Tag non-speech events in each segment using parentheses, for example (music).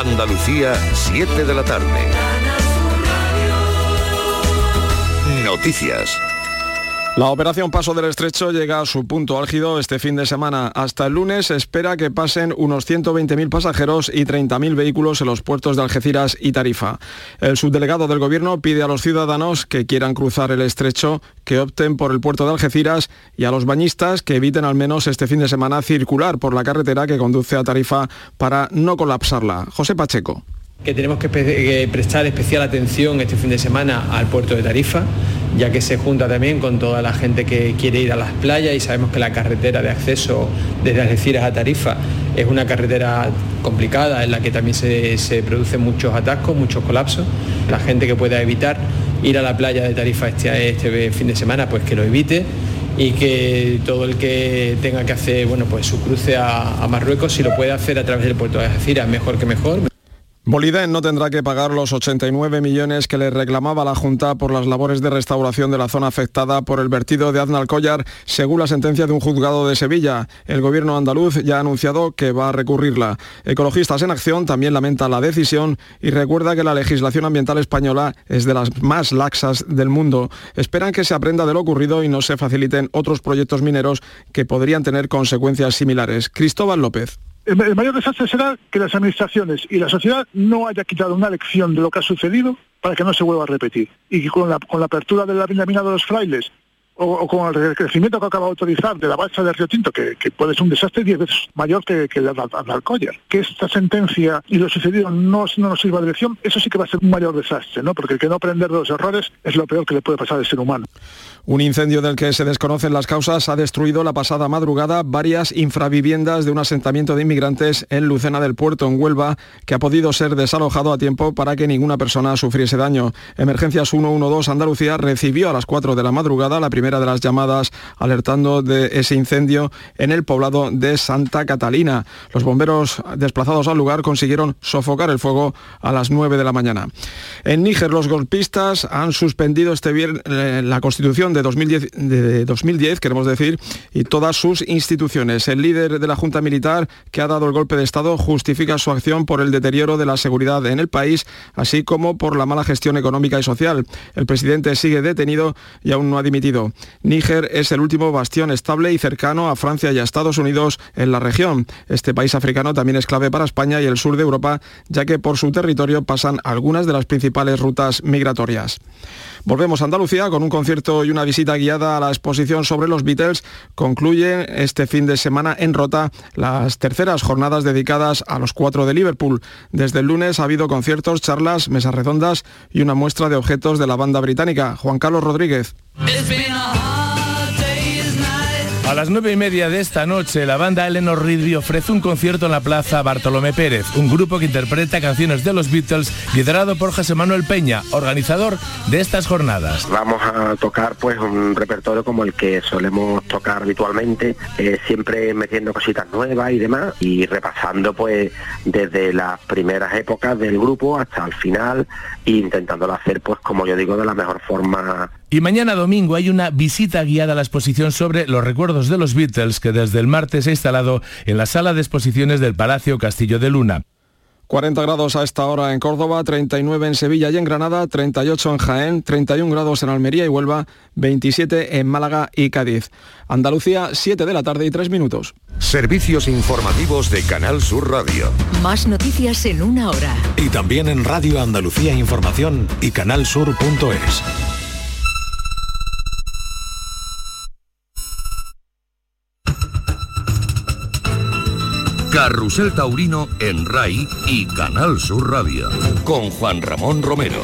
Andalucía, 7 de la tarde. Noticias. La operación Paso del Estrecho llega a su punto álgido este fin de semana. Hasta el lunes se espera que pasen unos 120.000 pasajeros y 30.000 vehículos en los puertos de Algeciras y Tarifa. El subdelegado del Gobierno pide a los ciudadanos que quieran cruzar el Estrecho que opten por el puerto de Algeciras y a los bañistas que eviten al menos este fin de semana circular por la carretera que conduce a Tarifa para no colapsarla. José Pacheco que tenemos que prestar especial atención este fin de semana al puerto de Tarifa, ya que se junta también con toda la gente que quiere ir a las playas y sabemos que la carretera de acceso desde Algeciras a Tarifa es una carretera complicada en la que también se, producen muchos atascos, muchos colapsos. La gente que pueda evitar ir a la playa de Tarifa este, este fin de semana, pues que lo evite y que todo el que tenga que hacer bueno, pues su cruce a, a Marruecos, si lo puede hacer a través del puerto de Algeciras, mejor que mejor. Boliden no tendrá que pagar los 89 millones que le reclamaba la Junta por las labores de restauración de la zona afectada por el vertido de Aznalcóllar, según la sentencia de un juzgado de Sevilla. El gobierno andaluz ya ha anunciado que va a recurrirla. Ecologistas en Acción también lamenta la decisión y recuerda que la legislación ambiental española es de las más laxas del mundo. Esperan que se aprenda de lo ocurrido y no se faciliten otros proyectos mineros que podrían tener consecuencias similares. Cristóbal López. El, mayor desastre será que las administraciones y la sociedad no haya quitado una lección de lo que ha sucedido para que no se vuelva a repetir. Y que con la, con la apertura de la mina de los frailes o, con el crecimiento que acaba de autorizar de la balsa de Río Tinto, que, puede ser un desastre diez veces mayor que, que la de Que esta sentencia y lo sucedido no, no nos sirva de lección, eso sí que va a ser un mayor desastre, ¿no? Porque el que no aprender de los errores es lo peor que le puede pasar al ser humano. Un incendio del que se desconocen las causas ha destruido la pasada madrugada varias infraviviendas de un asentamiento de inmigrantes en Lucena del Puerto, en Huelva, que ha podido ser desalojado a tiempo para que ninguna persona sufriese daño. Emergencias 112 Andalucía recibió a las 4 de la madrugada la primera de las llamadas alertando de ese incendio en el poblado de Santa Catalina. Los bomberos desplazados al lugar consiguieron sofocar el fuego a las 9 de la mañana. En Níger, los golpistas han suspendido este viernes eh, la constitución de 2010, de 2010, queremos decir, y todas sus instituciones. El líder de la Junta Militar, que ha dado el golpe de Estado, justifica su acción por el deterioro de la seguridad en el país, así como por la mala gestión económica y social. El presidente sigue detenido y aún no ha dimitido. Níger es el último bastión estable y cercano a Francia y a Estados Unidos en la región. Este país africano también es clave para España y el sur de Europa, ya que por su territorio pasan algunas de las principales rutas migratorias. Volvemos a Andalucía con un concierto y una visita guiada a la exposición sobre los Beatles. Concluye este fin de semana en Rota las terceras jornadas dedicadas a los cuatro de Liverpool. Desde el lunes ha habido conciertos, charlas, mesas redondas y una muestra de objetos de la banda británica. Juan Carlos Rodríguez. A las nueve y media de esta noche, la banda Eleanor Rigby ofrece un concierto en la Plaza Bartolomé Pérez, un grupo que interpreta canciones de los Beatles, liderado por José Manuel Peña, organizador de estas jornadas. Vamos a tocar pues un repertorio como el que solemos tocar habitualmente, eh, siempre metiendo cositas nuevas y demás, y repasando pues desde las primeras épocas del grupo hasta el final, e intentándolo hacer pues como yo digo de la mejor forma y mañana domingo hay una visita guiada a la exposición sobre los recuerdos de los Beatles que desde el martes ha instalado en la sala de exposiciones del Palacio Castillo de Luna. 40 grados a esta hora en Córdoba, 39 en Sevilla y en Granada, 38 en Jaén, 31 grados en Almería y Huelva, 27 en Málaga y Cádiz. Andalucía, 7 de la tarde y 3 minutos. Servicios informativos de Canal Sur Radio. Más noticias en una hora. Y también en Radio Andalucía Información y canalsur.es. Carrusel Taurino en RAI y Canal Sur Radio con Juan Ramón Romero.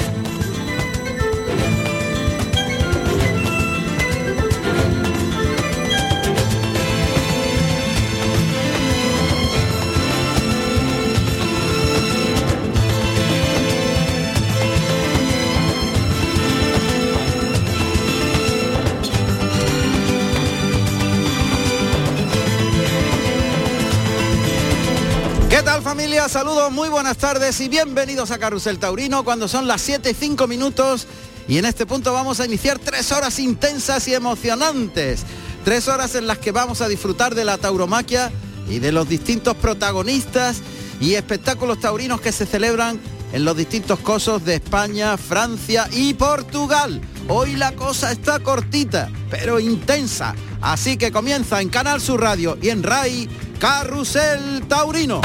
Saludos, muy buenas tardes y bienvenidos a Carrusel Taurino cuando son las 7 y 5 minutos y en este punto vamos a iniciar tres horas intensas y emocionantes. Tres horas en las que vamos a disfrutar de la tauromaquia y de los distintos protagonistas y espectáculos taurinos que se celebran en los distintos cosos de España, Francia y Portugal. Hoy la cosa está cortita, pero intensa. Así que comienza en Canal Sur Radio y en RAI Carrusel Taurino.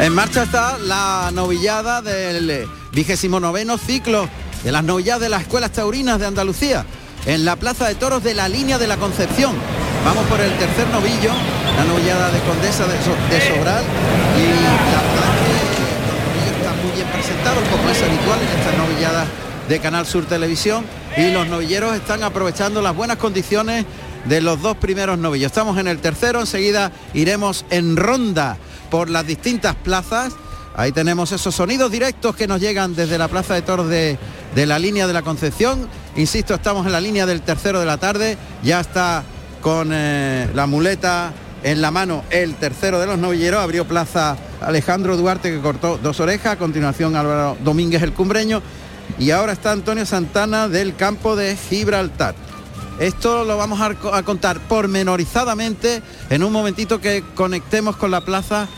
En marcha está la novillada del vigésimo noveno ciclo de las novilladas de las escuelas taurinas de Andalucía en la Plaza de Toros de la Línea de la Concepción. Vamos por el tercer novillo, la novillada de Condesa de, Sobral y la verdad que los están muy bien presentados como es habitual en estas novilladas de Canal Sur Televisión y los novilleros están aprovechando las buenas condiciones de los dos primeros novillos. Estamos en el tercero, enseguida iremos en ronda por las distintas plazas. Ahí tenemos esos sonidos directos que nos llegan desde la Plaza de Toros de, la línea de la Concepción. Insisto, estamos en la línea del tercero de la tarde. Ya está con eh, la muleta en la mano el tercero de los novilleros. Abrió plaza Alejandro Duarte que cortó dos orejas. A continuación Álvaro Domínguez el cumbreño. Y ahora está Antonio Santana del campo de Gibraltar. Esto lo vamos a, contar pormenorizadamente en un momentito que conectemos con la plaza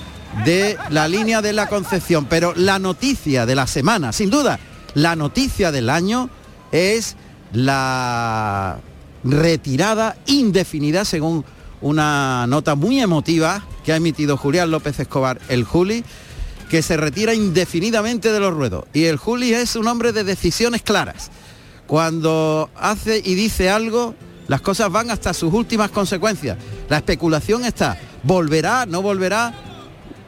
de la línea de la Concepción. Pero la noticia de la semana, sin duda, la noticia del año es la retirada indefinida, según una nota muy emotiva que ha emitido Julián López Escobar, el Juli, que se retira indefinidamente de los ruedos. Y el Juli es un hombre de decisiones claras cuando hace y dice algo, las cosas van hasta sus últimas consecuencias. La especulación está, ¿volverá? ¿No volverá?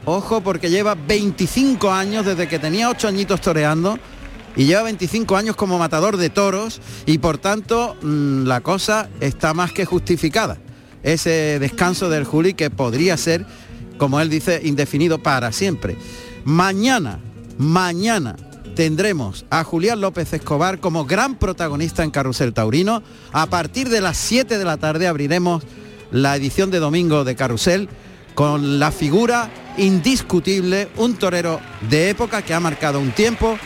Ojo porque lleva 25 años desde que tenía 8 añitos toreando y lleva 25 años como matador de toros y por tanto mm, la cosa está más que justificada. Ese descanso del Juli que podría ser, como él dice, indefinido para siempre. Mañana, mañana tendremos a Julián López Escobar como gran protagonista en Carrusel Taurino. A partir de las 7 de la tarde abriremos la edición de domingo de Carrusel con la figura indiscutible, un torero de época que ha marcado un tiempo,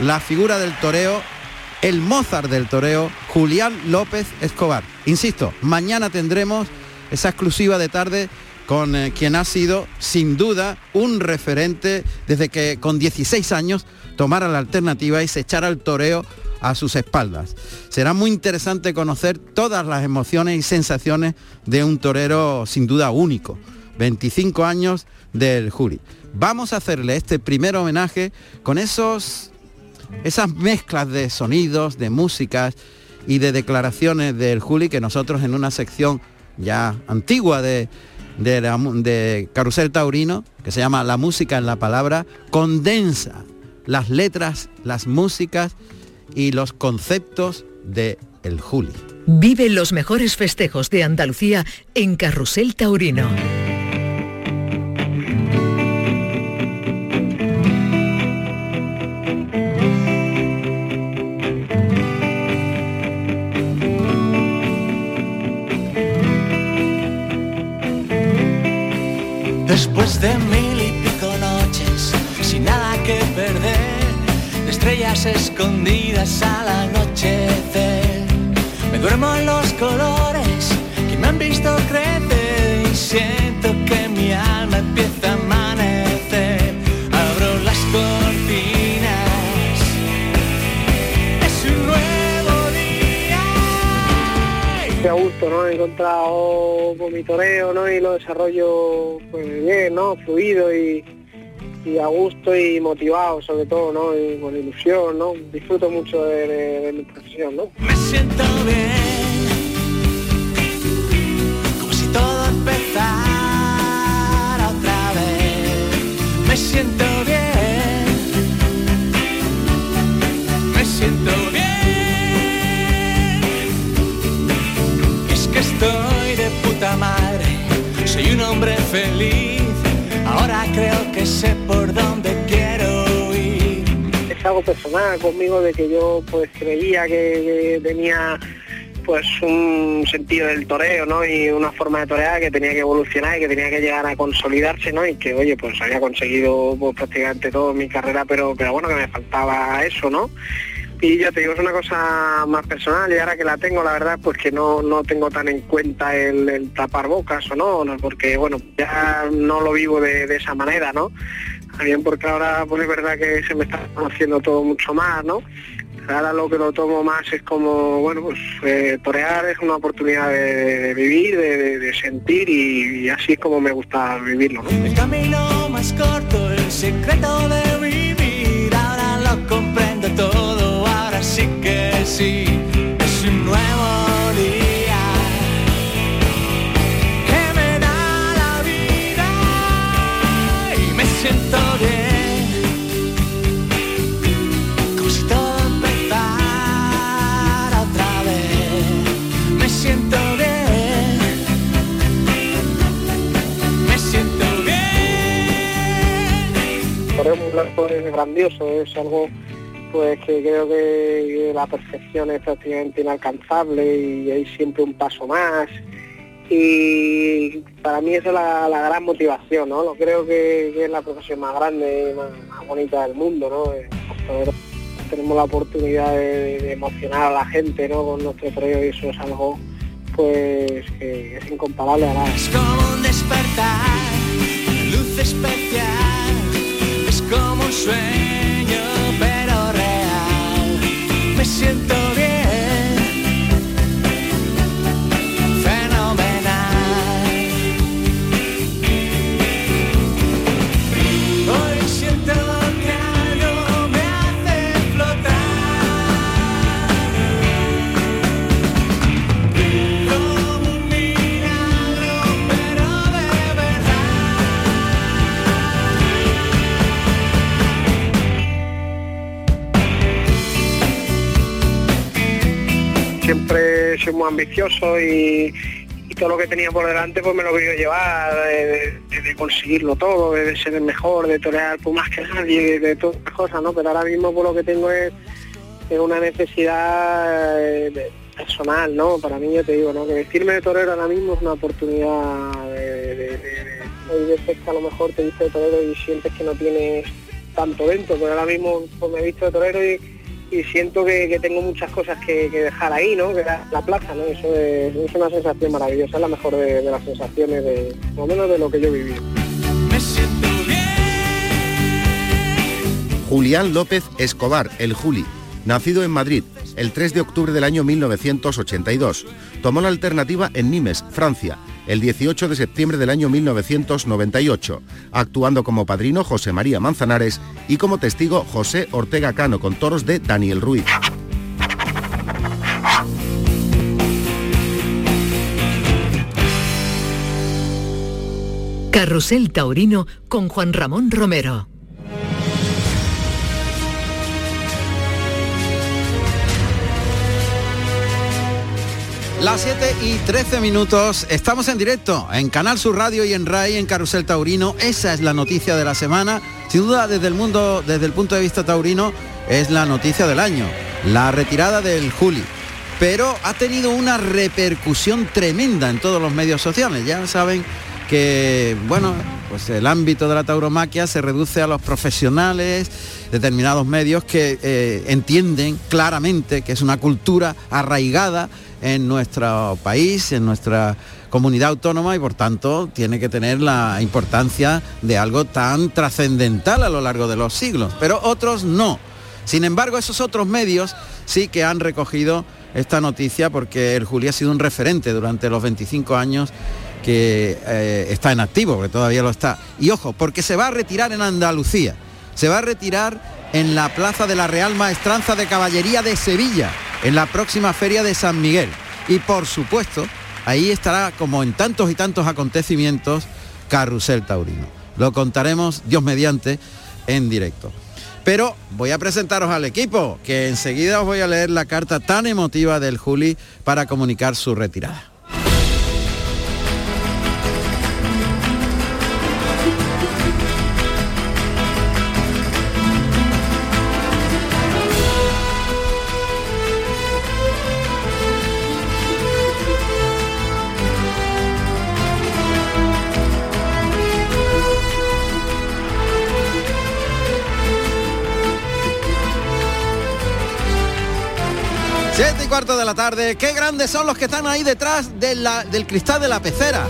la figura del toreo, el Mozart del toreo, Julián López Escobar. Insisto, mañana tendremos esa exclusiva de tarde con eh, quien ha sido sin duda un referente desde que con 16 años tomara la alternativa y se echara el toreo a sus espaldas. Será muy interesante conocer todas las emociones y sensaciones de un torero sin duda único. 25 años del Juli. Vamos a hacerle este primer homenaje con esos esas mezclas de sonidos, de músicas y de declaraciones del Juli que nosotros en una sección ya antigua de, de, Taurino, que se llama La música en la palabra, condensa las letras, las músicas y los conceptos de el Juli. Vive los mejores festejos de Andalucía en Carrusel Taurino. Después de mil y pico noches, sin nada que perder, estrellas escondidas al anochecer. Me duermo en los colores que me han visto crecer y siento que mi alma empieza a Qué a gusto, ¿no? He encontrado con mi toreo, ¿no? Y lo desarrollo pues bien, ¿no? Fluido y y a gusto y motivado sobre todo, ¿no? Y con ilusión, ¿no? Disfruto mucho de, mi profesión, ¿no? Me siento bien, como si todo empezara otra vez. Me siento bien, me siento bien. Estoy de puta madre, soy un hombre feliz Ahora creo que sé por dónde quiero ir. Está algo personal conmigo de que yo pues creía que, tenía pues un sentido del toreo, ¿no? Y una forma de torear que tenía que evolucionar y que tenía que llegar a consolidarse, ¿no? Y que, oye, pues había conseguido pues, prácticamente todo mi carrera, pero, pero bueno, que me faltaba eso, ¿no? Y ya te digo, es una cosa más personal y ahora que la tengo, la verdad, pues que no, no tengo tan en cuenta el, tapar bocas o no, porque bueno, ya no lo vivo de, esa manera, ¿no? También porque ahora pues es verdad que se me está conociendo todo mucho más, ¿no? Ahora lo que lo tomo más es como, bueno, pues eh, torear es una oportunidad de, vivir, de, sentir y, así es como me gusta vivirlo, ¿no? El camino más corto, el secreto de sí, es un nuevo día. Que me da la vida y me siento bien, como si todo empezara otra vez, me siento bien, me siento bien. Por blanco es grandioso, es algo pues que creo que la perfección es prácticamente inalcanzable y hay siempre un paso más. Y para mí esa es la, gran motivación, ¿no? Lo creo que, es la profesión más grande y más, bonita del mundo, ¿no? Eh, tenemos la oportunidad de, emocionar a la gente, ¿no? Con nuestro proyecto y eso es algo pues que es incomparable a. Es como un despertar, luz especial, es como un sueño siento bien, siempre soy muy ambicioso y, todo lo que tenía por delante pues me lo quería llevar, de, conseguirlo todo, de, ser el mejor, de torear pues, más que nadie, de, todas las cosas, ¿no? Pero ahora mismo por lo que tengo es, una necesidad eh, personal, ¿no? Para mí yo te digo, ¿no? Que vestirme de torero ahora mismo es una oportunidad de, hay veces que a lo mejor te viste de torero y sientes que no tienes tanto dentro, pero ahora mismo pues, me he visto de torero y y siento que, tengo muchas cosas que, dejar ahí, ¿no? Que la, la plaza, ¿no? Eso es, una sensación maravillosa, es la mejor de, las sensaciones, de, por lo menos de lo que yo viví. Julián López Escobar, el Juli, nacido en Madrid el 3 de octubre del año 1982. Tomó la alternativa en Nimes, Francia, el 18 de septiembre del año 1998, actuando como padrino José María Manzanares y como testigo José Ortega Cano con toros de Daniel Ruiz. Carrusel Taurino con Juan Ramón Romero. Las 7 y 13 minutos, estamos en directo en Canal Sur Radio y en RAI en Carrusel Taurino. Esa es la noticia de la semana. Sin duda, desde el mundo, desde el punto de vista taurino, es la noticia del año. La retirada del Juli. Pero ha tenido una repercusión tremenda en todos los medios sociales. Ya saben que, bueno, pues el ámbito de la tauromaquia se reduce a los profesionales, determinados medios que eh, entienden claramente que es una cultura arraigada en nuestro país, en nuestra comunidad autónoma y por tanto tiene que tener la importancia de algo tan trascendental a lo largo de los siglos, pero otros no. Sin embargo, esos otros medios sí que han recogido esta noticia porque el Juli ha sido un referente durante los 25 años que eh, está en activo, que todavía lo está. Y ojo, porque se va a retirar en Andalucía, se va a retirar en la Plaza de la Real Maestranza de Caballería de Sevilla en la próxima feria de San Miguel. Y por supuesto, ahí estará, como en tantos y tantos acontecimientos, Carrusel Taurino. Lo contaremos, Dios mediante, en directo. Pero voy a presentaros al equipo, que enseguida os voy a leer la carta tan emotiva del Juli para comunicar su retirada. Cuarto de la tarde. Qué grandes son los que están ahí detrás del cristal de la pecera.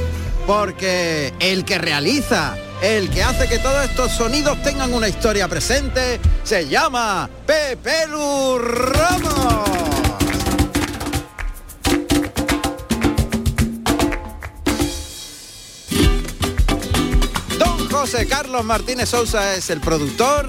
Porque el que realiza, el que hace que todos estos sonidos tengan una historia presente, se llama Pepe Lu Ramos. Don José Carlos Martínez Sousa es el productor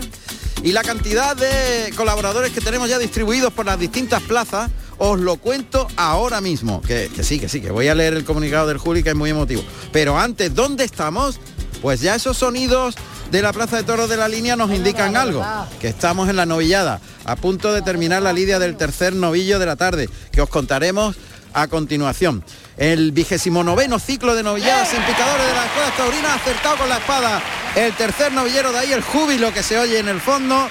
y la cantidad de colaboradores que tenemos ya distribuidos por las distintas plazas os lo cuento ahora mismo. Que, que sí, que sí, que voy a leer el comunicado del Juli que es muy emotivo. Pero antes, ¿dónde estamos? Pues ya esos sonidos de la Plaza de Toros de la Línea nos indican algo, que estamos en la novillada, a punto de terminar la lidia del tercer novillo de la tarde, que os contaremos a continuación. El vigésimo noveno ciclo de novilladas sin picadores de la escuela taurina acertado con la espada el tercer novillero, de ahí el júbilo que se oye en el fondo.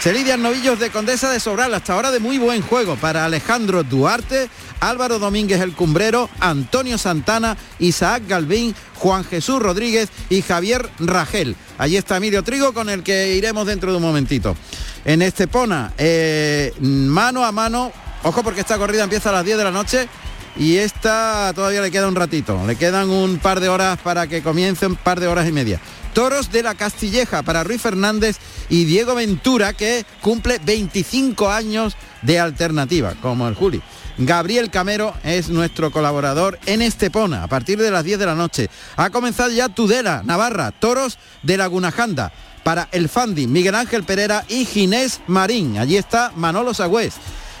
Se lidian novillos de Condesa de Sobral, hasta ahora de muy buen juego para Alejandro Duarte, Álvaro Domínguez el Cumbrero, Antonio Santana, Isaac Galvín, Juan Jesús Rodríguez y Javier Ragel. Allí está Emilio Trigo con el que iremos dentro de un momentito. En Estepona, eh, mano a mano, ojo porque esta corrida empieza a las 10 de la noche y esta todavía le queda un ratito, le quedan un par de horas para que comience, un par de horas y media. Toros de la Castilleja para Ruiz Fernández y Diego Ventura, que cumple 25 años de alternativa, como el Juli. Gabriel Camero es nuestro colaborador en Estepona, a partir de las 10 de la noche. Ha comenzado ya Tudela, Navarra, Toros de Laguna Janda, para el Fandi, Miguel Ángel Pereira y Ginés Marín. Allí está Manolo Sagüez.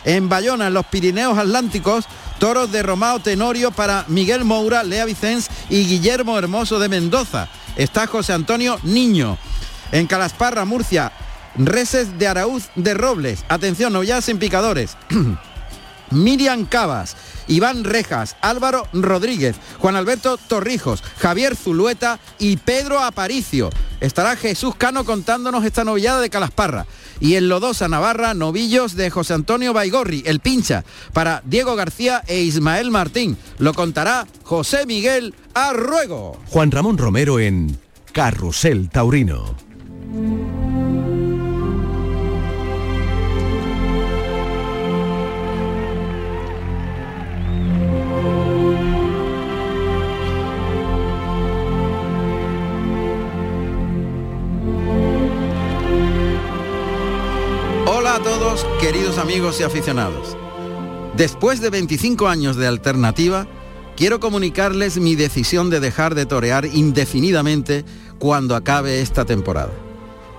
En Bayona, en los Pirineos Atlánticos, toros de Romao Tenorio para Miguel Moura, Lea Vicens y Guillermo Hermoso de Mendoza. Está José Antonio Niño. En Calasparra, Murcia, Reses de Araúz de Robles. Atención, ya sin picadores. (clears throat) Miriam Cabas, Iván Rejas, Álvaro Rodríguez, Juan Alberto Torrijos, Javier Zulueta y Pedro Aparicio. Estará Jesús Cano contándonos esta novillada de Calasparra. Y en Lodosa, Navarra, novillos de José Antonio Baigorri, el pincha, para Diego García e Ismael Martín. Lo contará José Miguel Arruego. Juan Ramón Romero en Carrusel Taurino. Hola a todos, queridos amigos y aficionados. Después de 25 años de alternativa, quiero comunicarles mi decisión de dejar de torear indefinidamente cuando acabe esta temporada.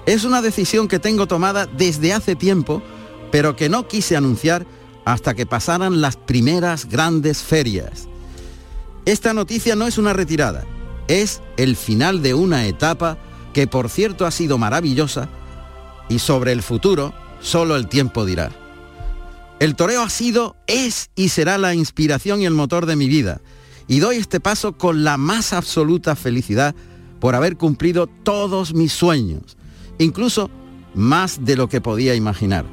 Es una decisión que tengo tomada desde hace tiempo, pero que no quise anunciar hasta que pasaran las primeras grandes ferias. Esta noticia no es una retirada, es el final de una etapa que por cierto ha sido maravillosa y sobre el futuro solo el tiempo dirá. El toreo ha sido, es y será la inspiración y el motor de mi vida. Y doy este paso con la más absoluta felicidad por haber cumplido todos mis sueños, incluso más de lo que podía imaginar.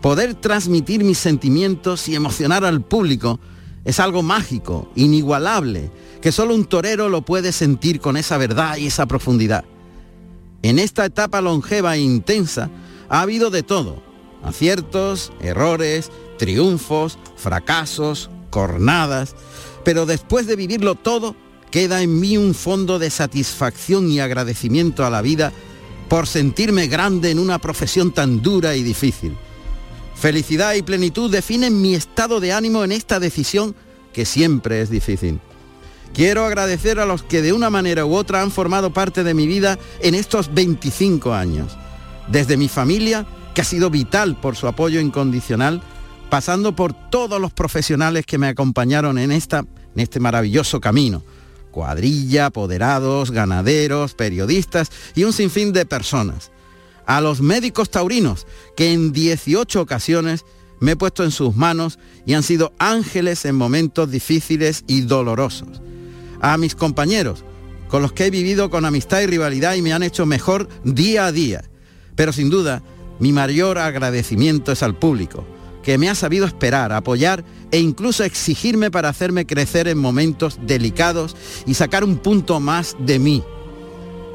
Poder transmitir mis sentimientos y emocionar al público es algo mágico, inigualable, que solo un torero lo puede sentir con esa verdad y esa profundidad. En esta etapa longeva e intensa ha habido de todo. Aciertos, errores, triunfos, fracasos, cornadas. Pero después de vivirlo todo, queda en mí un fondo de satisfacción y agradecimiento a la vida por sentirme grande en una profesión tan dura y difícil. Felicidad y plenitud definen mi estado de ánimo en esta decisión que siempre es difícil. Quiero agradecer a los que de una manera u otra han formado parte de mi vida en estos 25 años. Desde mi familia, que ha sido vital por su apoyo incondicional, pasando por todos los profesionales que me acompañaron en, esta, en este maravilloso camino. Cuadrilla, apoderados, ganaderos, periodistas y un sinfín de personas. A los médicos taurinos, que en 18 ocasiones me he puesto en sus manos y han sido ángeles en momentos difíciles y dolorosos. A mis compañeros, con los que he vivido con amistad y rivalidad y me han hecho mejor día a día. Pero sin duda, mi mayor agradecimiento es al público, que me ha sabido esperar, apoyar e incluso exigirme para hacerme crecer en momentos delicados y sacar un punto más de mí.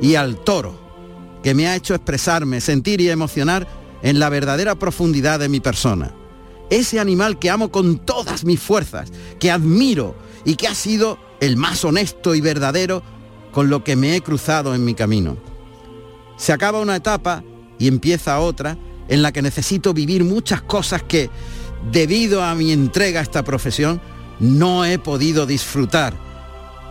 Y al toro, que me ha hecho expresarme, sentir y emocionar en la verdadera profundidad de mi persona. ese animal que amo con todas mis fuerzas, que admiro y que ha sido el más honesto y verdadero con lo que me he cruzado en mi camino. Se acaba una etapa y empieza otra en la que necesito vivir muchas cosas que, debido a mi entrega a esta profesión, no he podido disfrutar.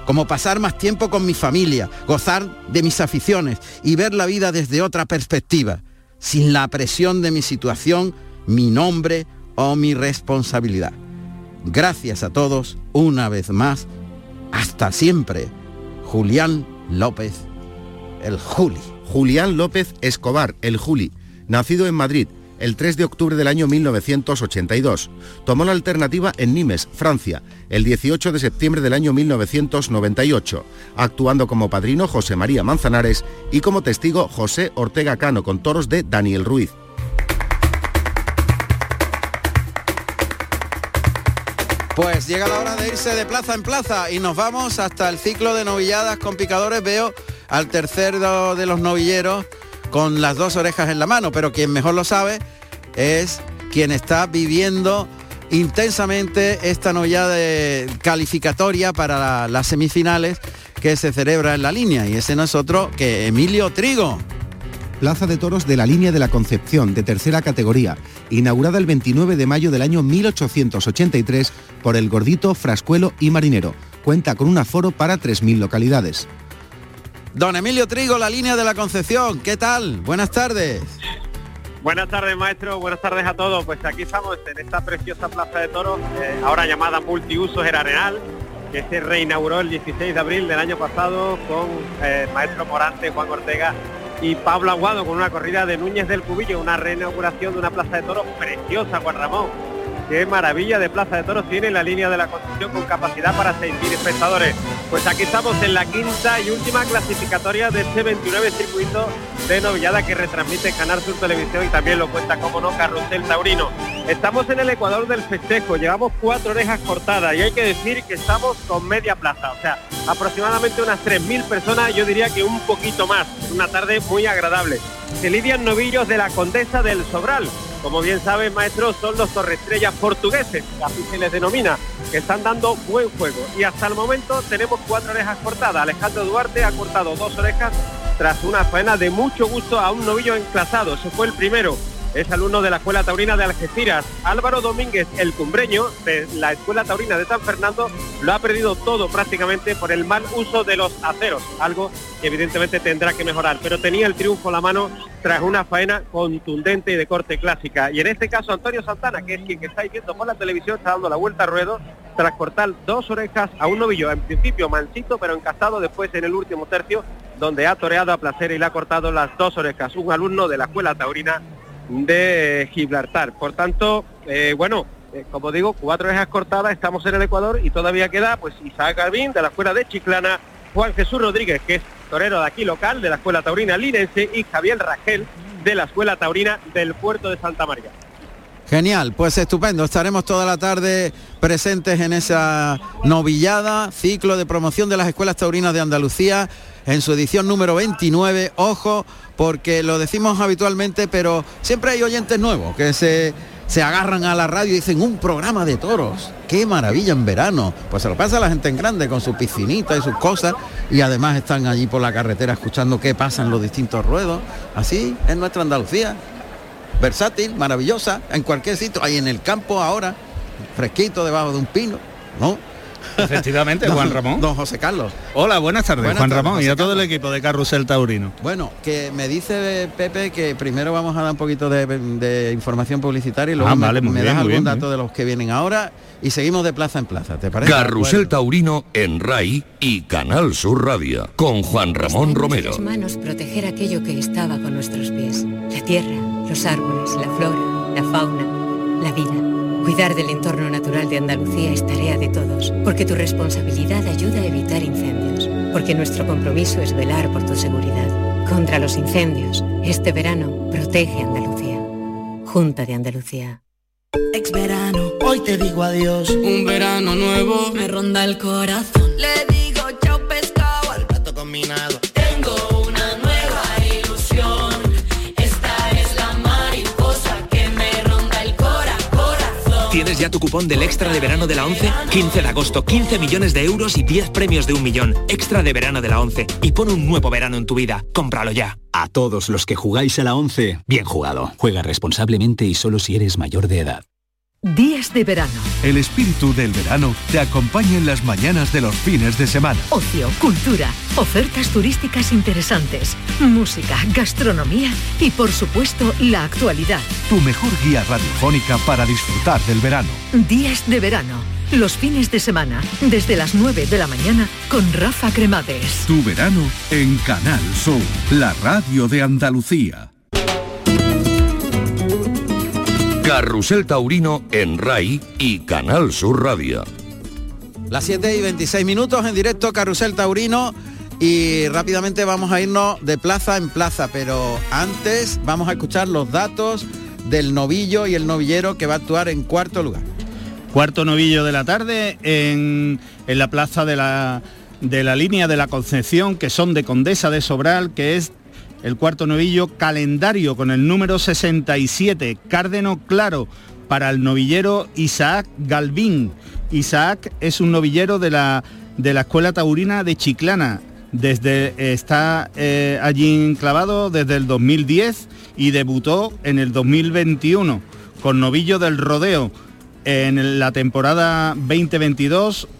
Como pasar más tiempo con mi familia, gozar de mis aficiones y ver la vida desde otra perspectiva, sin la presión de mi situación, mi nombre o mi responsabilidad. Gracias a todos una vez más. Hasta siempre. Julián López, el Juli. Julián López Escobar, el Juli, nacido en Madrid el 3 de octubre del año 1982. Tomó la alternativa en Nimes, Francia, el 18 de septiembre del año 1998, actuando como padrino José María Manzanares y como testigo José Ortega Cano con toros de Daniel Ruiz. Pues llega la hora de irse de plaza en plaza y nos vamos hasta el ciclo de novilladas con picadores. Veo al tercero de los novilleros con las dos orejas en la mano, pero quien mejor lo sabe es quien está viviendo intensamente esta novillada de calificatoria para las semifinales que se celebra en la línea y ese no es otro que Emilio Trigo. Plaza de Toros de la Línea de la Concepción, de tercera categoría, inaugurada el 29 de mayo del año 1883 por el Gordito, Frascuelo y Marinero. Cuenta con un aforo para 3.000 localidades. Don Emilio Trigo, la Línea de la Concepción, ¿qué tal? Buenas tardes. Buenas tardes, maestro. Buenas tardes a todos. Pues aquí estamos en esta preciosa Plaza de Toros, eh, ahora llamada Multiusos el que se reinauguró el 16 de abril del año pasado con eh, maestro Morante, Juan Ortega y Pablo Aguado con una corrida de Núñez del Cubillo, una reinauguración de una plaza de toros preciosa, Juan Ramón. Qué maravilla de plaza de toros tiene la línea de la Constitución con capacidad para 6.000 espectadores. Pues aquí estamos en la quinta y última clasificatoria de este 29 circuito de novillada que retransmite Canal Sur Televisión y también lo cuenta, como no, Carrusel Taurino. Estamos en el Ecuador del festejo, llevamos cuatro orejas cortadas y hay que decir que estamos con media plaza, o sea, aproximadamente unas 3.000 personas, yo diría que un poquito más. Una tarde muy agradable. Se lidian novillos de la Condesa del Sobral, como bien saben, maestros, son los torrestrellas portugueses, así se les denomina, que están dando buen juego. Y hasta el momento tenemos cuatro orejas cortadas. Alejandro Duarte ha cortado dos orejas tras una faena de mucho gusto a un novillo enclasado. Ese fue el primero es alumno de la Escuela Taurina de Algeciras. Álvaro Domínguez, el cumbreño de la Escuela Taurina de San Fernando, lo ha perdido todo prácticamente por el mal uso de los aceros, algo que evidentemente tendrá que mejorar, pero tenía el triunfo a la mano tras una faena contundente y de corte clásica. Y en este caso Antonio Santana, que es quien estáis viendo por la televisión, está dando la vuelta a ruedo tras cortar dos orejas a un novillo, en principio mansito, pero encastado después en el último tercio, donde ha toreado a placer y le ha cortado las dos orejas. Un alumno de la Escuela Taurina de Gibraltar. Por tanto, eh, bueno, eh, como digo, cuatro orejas cortadas, estamos en el Ecuador y todavía queda pues Isaac Garbín de la Escuela de Chiclana, Juan Jesús Rodríguez, que es torero de aquí local, de la Escuela Taurina Linense, y Javier Rangel, de la Escuela Taurina del Puerto de Santa María. Genial, pues estupendo. Estaremos toda la tarde presentes en esa novillada, ciclo de promoción de las escuelas taurinas de Andalucía, en su edición número 29. Ojo, porque lo decimos habitualmente, pero siempre hay oyentes nuevos que se, se agarran a la radio y dicen un programa de toros. Qué maravilla en verano. Pues se lo pasa la gente en grande con su piscinita y sus cosas y además están allí por la carretera escuchando qué pasa en los distintos ruedos. Así es nuestra Andalucía versátil, maravillosa, en cualquier sitio, ahí en el campo ahora, fresquito debajo de un pino, ¿no? (laughs) Efectivamente, Juan Ramón. Don José Carlos. Hola, buenas tardes, Buenas Juan tardes, Ramón, y a todo el equipo de Carrusel Taurino. Bueno, que me dice Pepe que primero vamos a dar un poquito de, de información publicitaria y luego Ah, me, vale, me das algún bien, dato de los que vienen ahora y seguimos de plaza en plaza, ¿te parece? Carrusel Taurino en RAI y Canal Sur Radio con Juan Ramón Romero. manos proteger aquello que estaba con nuestros pies. La tierra, los árboles, la flora, la fauna, la vida. Cuidar del entorno natural de Andalucía es tarea de todos, porque tu responsabilidad ayuda a evitar incendios, porque nuestro compromiso es velar por tu seguridad. Contra los incendios, este verano protege Andalucía. Junta de Andalucía. Ex verano, hoy te digo adiós. Un verano nuevo me ronda el corazón. Le digo chao pescado al plato combinado. ¿Tienes ya tu cupón del extra de verano de la 11? 15 de agosto, 15 millones de euros y 10 premios de un millón. Extra de verano de la 11. Y pon un nuevo verano en tu vida. Cómpralo ya. A todos los que jugáis a la 11, bien jugado. Juega responsablemente y solo si eres mayor de edad. Días de verano. El espíritu del verano te acompaña en las mañanas de los fines de semana. Ocio, cultura, ofertas turísticas interesantes, música, gastronomía y por supuesto la actualidad. Tu mejor guía radiofónica para disfrutar del verano. Días de verano. Los fines de semana, desde las 9 de la mañana, con Rafa Cremades. Tu verano en Canal Sur, la radio de Andalucía. Carrusel Taurino en RAI y Canal Sur Radio. Las 7 y 26 minutos en directo Carrusel Taurino y rápidamente vamos a irnos de plaza en plaza, pero antes vamos a escuchar los datos del novillo y el novillero que va a actuar en cuarto lugar. Cuarto novillo de la tarde en, en la plaza de la, de la línea de la Concepción, que son de Condesa de Sobral, que es el cuarto novillo calendario con el número 67, cárdeno claro para el novillero Isaac Galvín. Isaac es un novillero de la, de la Escuela Taurina de Chiclana. Desde, está eh, allí enclavado desde el 2010 y debutó en el 2021 con novillo del rodeo. En la temporada 2022 mm,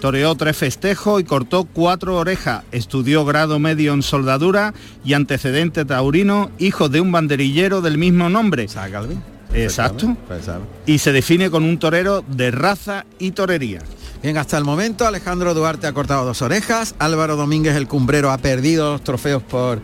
toreó tres festejos y cortó cuatro orejas. Estudió grado medio en soldadura y antecedente taurino, hijo de un banderillero del mismo nombre. Exacto. Y se define con un torero de raza y torería. Bien, hasta el momento Alejandro Duarte ha cortado dos orejas, Álvaro Domínguez el cumbrero ha perdido los trofeos por,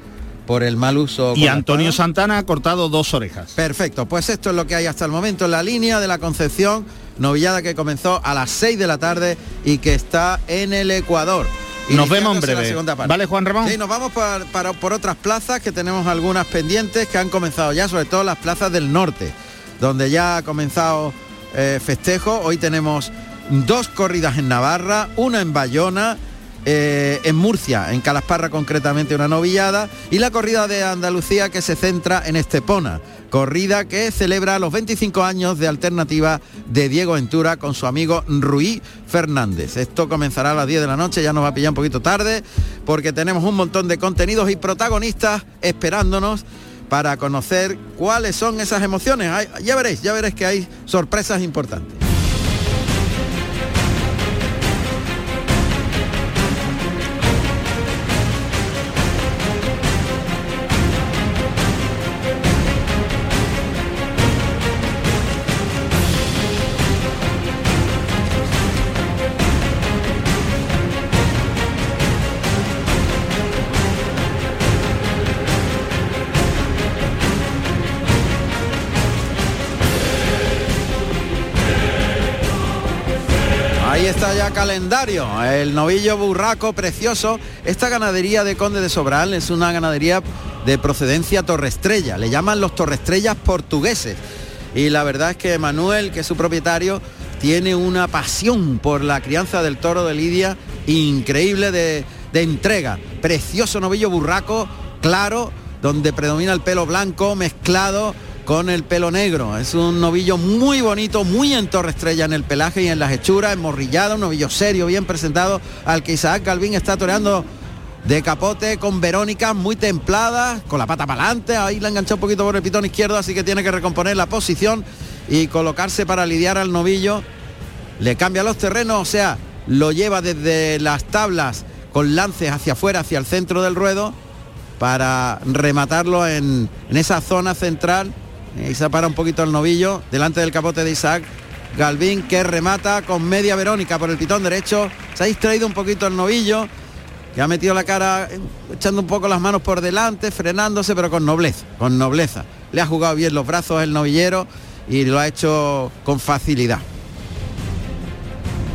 por el mal uso. Y Antonio Santana ha cortado dos orejas. Perfecto, pues esto es lo que hay hasta el momento en la línea de la Concepción, novillada que comenzó a las 6 de la tarde y que está en el Ecuador. Nos vemos en la parte. ¿Vale, Juan Ramón? Sí, nos vamos para- para- por otras plazas que tenemos algunas pendientes que han comenzado ya, sobre todo las plazas del norte, donde ya ha comenzado eh, festejo. Hoy tenemos dos corridas en Navarra, una en Bayona, eh, en Murcia, en Calasparra concretamente una novillada, y la corrida de Andalucía que se centra en Estepona. Corrida que celebra los 25 años de alternativa de Diego Ventura con su amigo Ruí Fernández. Esto comenzará a las 10 de la noche, ya nos va a pillar un poquito tarde, porque tenemos un montón de contenidos y protagonistas esperándonos para conocer cuáles son esas emociones. Ya veréis, ya veréis que hay sorpresas importantes. Calendario, el novillo burraco precioso. Esta ganadería de Conde de Sobral es una ganadería de procedencia torrestrella, le llaman los torrestrellas portugueses. Y la verdad es que Manuel, que es su propietario, tiene una pasión por la crianza del toro de Lidia increíble de, de entrega. Precioso novillo burraco, claro, donde predomina el pelo blanco mezclado con el pelo negro. Es un novillo muy bonito, muy en torre estrella en el pelaje y en las hechuras, emorrillado, un novillo serio, bien presentado, al que Isaac Galvín está toreando de capote con Verónica muy templada, con la pata para adelante, ahí la enganchó un poquito por el pitón izquierdo, así que tiene que recomponer la posición y colocarse para lidiar al novillo. Le cambia los terrenos, o sea, lo lleva desde las tablas con lances hacia afuera, hacia el centro del ruedo, para rematarlo en esa zona central. Y se para un poquito el novillo delante del capote de Isaac. Galvín que remata con media Verónica por el pitón derecho. Se ha distraído un poquito el novillo. Que ha metido la cara eh, echando un poco las manos por delante, frenándose, pero con nobleza, con nobleza. Le ha jugado bien los brazos el novillero y lo ha hecho con facilidad.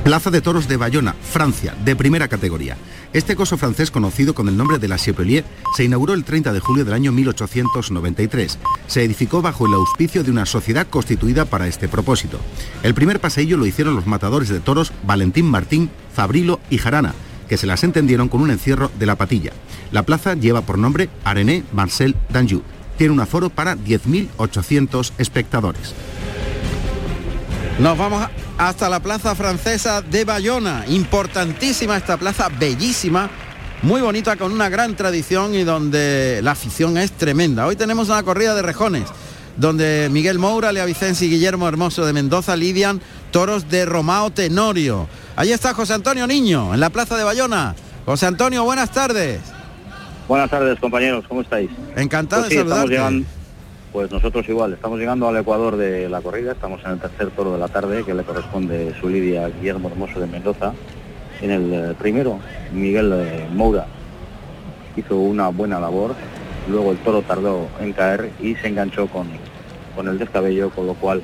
Plaza de Toros de Bayona, Francia, de primera categoría. Este coso francés, conocido con el nombre de la Chapelier, se inauguró el 30 de julio del año 1893. Se edificó bajo el auspicio de una sociedad constituida para este propósito. El primer paseillo lo hicieron los matadores de toros Valentín Martín, Fabrilo y Jarana, que se las entendieron con un encierro de la patilla. La plaza lleva por nombre Arené Marcel d'Anjou. Tiene un aforo para 10.800 espectadores. Nos vamos hasta la plaza francesa de Bayona. Importantísima esta plaza, bellísima, muy bonita, con una gran tradición y donde la afición es tremenda. Hoy tenemos una corrida de rejones, donde Miguel Moura, Lea Vicenci y Guillermo Hermoso de Mendoza lidian toros de Romao Tenorio. Ahí está José Antonio Niño, en la plaza de Bayona. José Antonio, buenas tardes. Buenas tardes, compañeros, ¿cómo estáis? Encantado Pues de sí, saludarte. Pues nosotros igual, estamos llegando al Ecuador de la corrida, estamos en el tercer toro de la tarde, que le corresponde su lidia Guillermo Hermoso de Mendoza. En el eh, primero, Miguel eh, Moura hizo una buena labor, luego el toro tardó en caer y se enganchó con, con el descabello, con lo cual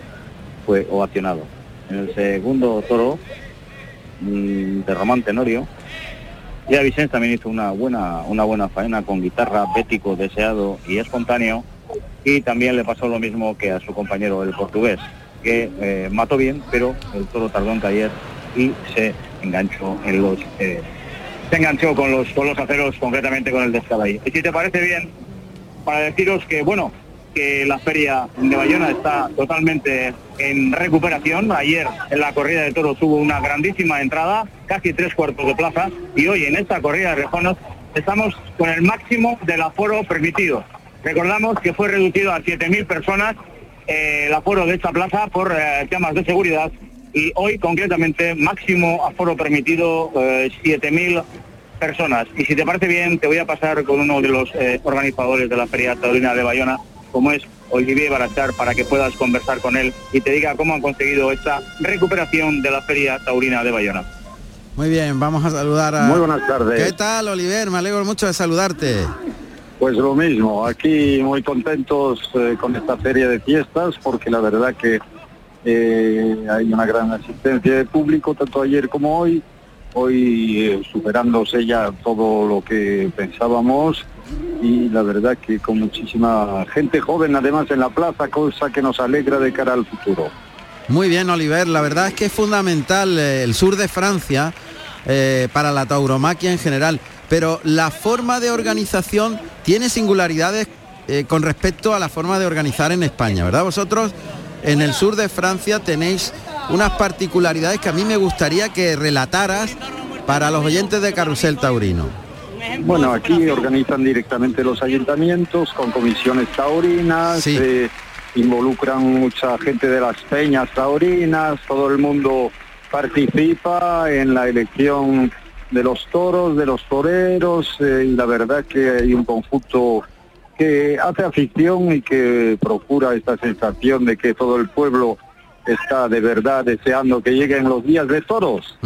fue ovacionado. En el segundo toro, mm, de Román Tenorio, ya Vicente también hizo una buena, una buena faena con guitarra, bético, deseado y espontáneo. Y también le pasó lo mismo que a su compañero el portugués, que eh, mató bien, pero el toro tardó en caer y se enganchó en los eh, se enganchó con los con los aceros, concretamente con el descabello. Y si te parece bien, para deciros que bueno, que la feria de Bayona está totalmente en recuperación. Ayer en la corrida de toros hubo una grandísima entrada, casi tres cuartos de plaza, y hoy en esta corrida de rejonos estamos con el máximo del aforo permitido. Recordamos que fue reducido a 7.000 personas eh, el aforo de esta plaza por eh, temas de seguridad y hoy concretamente máximo aforo permitido eh, 7.000 personas. Y si te parece bien, te voy a pasar con uno de los eh, organizadores de la Feria Taurina de Bayona, como es Olivier Barachar, para que puedas conversar con él y te diga cómo han conseguido esta recuperación de la Feria Taurina de Bayona. Muy bien, vamos a saludar a... Muy buenas tardes. ¿Qué tal, Oliver? Me alegro mucho de saludarte. Pues lo mismo, aquí muy contentos eh, con esta feria de fiestas porque la verdad que eh, hay una gran asistencia de público tanto ayer como hoy, hoy eh, superándose ya todo lo que pensábamos y la verdad que con muchísima gente joven además en la plaza, cosa que nos alegra de cara al futuro. Muy bien, Oliver. La verdad es que es fundamental eh, el sur de Francia para la tauromaquia en general, pero la forma de organización tiene singularidades eh, con respecto a la forma de organizar en España, ¿verdad? Vosotros en el sur de Francia tenéis unas particularidades que a mí me gustaría que relataras para los oyentes de Carrusel Taurino. Bueno, aquí organizan directamente los ayuntamientos con comisiones taurinas, eh, involucran mucha gente de las peñas taurinas, todo el mundo participa en la elección de los toros, de los toreros, eh, y la verdad que hay un conjunto que hace afición y que procura esta sensación de que todo el pueblo está de verdad deseando que lleguen los días de toros.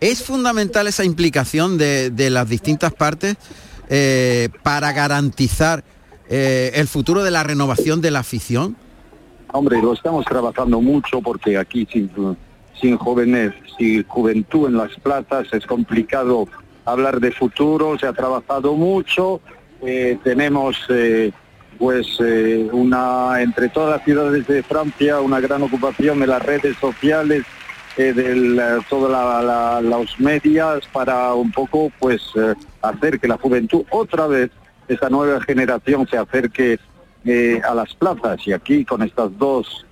Es fundamental esa implicación de, de las distintas partes eh, para garantizar eh, el futuro de la renovación de la afición. Hombre, lo estamos trabajando mucho porque aquí sin, sin jóvenes, sin juventud en las plazas es complicado hablar de futuro, se ha trabajado mucho, eh, tenemos eh, pues eh, una, entre todas las ciudades de Francia, una gran ocupación de las redes sociales, de todas la- la- los para un poco pues hacer que la juventud otra vez, esta nueva generación se acerque a las plazas. Y aquí con estas dos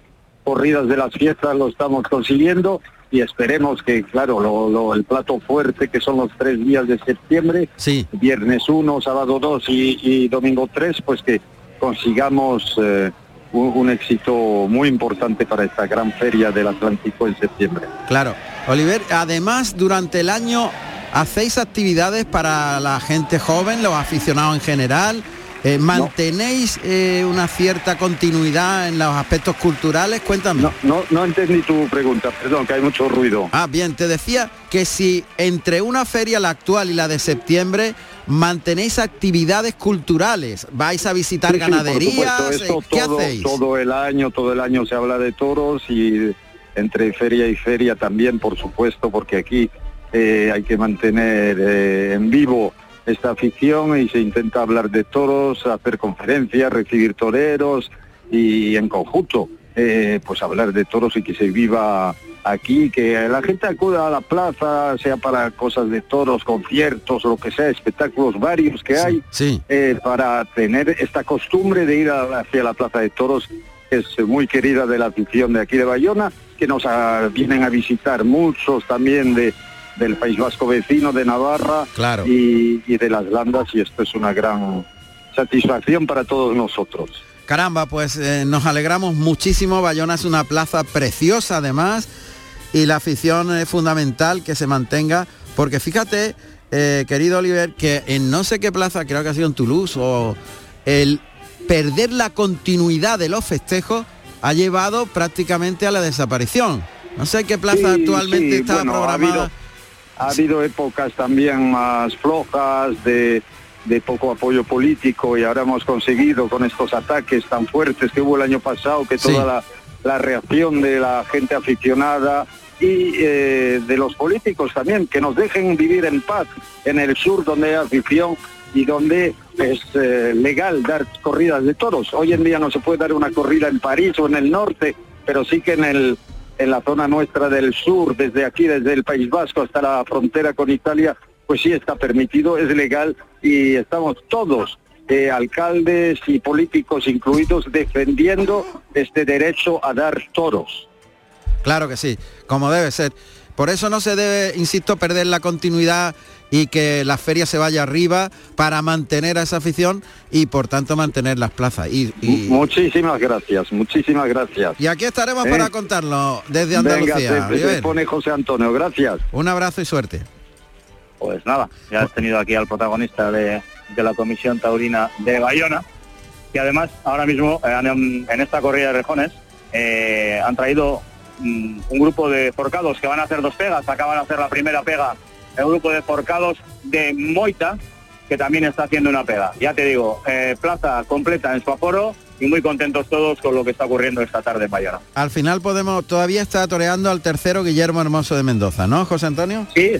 corridas de las fiestas lo estamos consiguiendo y esperemos que, claro, lo- lo- el plato fuerte que son los tres días de septiembre, viernes 1, sábado 2 y, y domingo 3, pues que consigamos eh, un, un éxito muy importante para esta gran feria del Atlántico en septiembre. Claro. Oliver, además durante el año hacéis actividades para la gente joven, los aficionados en general. Eh, ¿Mantenéis eh, una cierta continuidad en los aspectos culturales? Cuéntame. No, no, no entendí tu pregunta, perdón, que hay mucho ruido. Ah, bien, te decía que si entre una feria, la actual y la de septiembre, mantenéis actividades culturales, vais a visitar Sí, sí, ganaderías, supuesto, eh, ¿qué todo, hacéis? todo el año, todo el año se habla de toros y entre feria y feria también, por supuesto, porque aquí eh, hay que mantener eh, en vivo esta afición y se intenta hablar de toros, hacer conferencias, recibir toreros y en conjunto, eh, pues hablar de toros y que se viva aquí, que la gente acuda a la plaza, sea para cosas de toros, conciertos, lo que sea, espectáculos varios que hay, sí. eh, para tener esta costumbre de ir a- hacia la plaza de toros es muy querida de la afición de aquí de Bayona, que nos ah, vienen a visitar muchos también de, del País Vasco vecino, de Navarra Claro. y, y de las Landas, y esto es una gran satisfacción para todos nosotros. Caramba, pues eh, nos alegramos muchísimo. Bayona es una plaza preciosa además y la afición es fundamental que se mantenga porque fíjate, eh, querido Oliver, que en no sé qué plaza, creo que ha sido en Toulouse, o el perder la continuidad de los festejos ha llevado prácticamente a la desaparición. No sé qué plaza Sí, actualmente sí, está bueno, ha programada. habido- Ha habido épocas también más flojas de, de poco apoyo político y ahora hemos conseguido con estos ataques tan fuertes que hubo el año pasado que toda la, la reacción de la gente aficionada y eh, de los políticos también, que nos dejen vivir en paz en el sur donde hay afición y donde es eh, legal dar corridas de toros. Hoy en día no se puede dar una corrida en París o en el norte, pero sí que en el en la zona nuestra del sur, desde aquí, desde el País Vasco hasta la frontera con Italia, pues sí está permitido, es legal y estamos todos, eh, alcaldes y políticos incluidos, defendiendo este derecho a dar toros. Claro que sí, como debe ser. Por eso no se debe, insisto, perder la continuidad y que la feria se vaya arriba para mantener a esa afición y por tanto mantener las plazas. Y, y- Muchísimas gracias, muchísimas gracias. y aquí estaremos ¿Eh? para contarlo desde Venga, Andalucía. te- te pone José Antonio, gracias. Un abrazo y suerte. Pues nada, ya has tenido aquí al protagonista de, de la Comisión Taurina de Bayona, que además ahora mismo eh, han- en esta corrida de rejones eh, han traído mm, un grupo de forcados que van a hacer dos pegas, acaban de hacer la primera pega, el grupo de forcados de Moita, que también está haciendo una pega. Ya te digo, eh, plaza completa en su aforo y muy contentos todos con lo que está ocurriendo esta tarde en Bayona. Al final podemos, todavía está toreando al tercero Guillermo Hermoso de Mendoza, ¿no, José Antonio? Sí,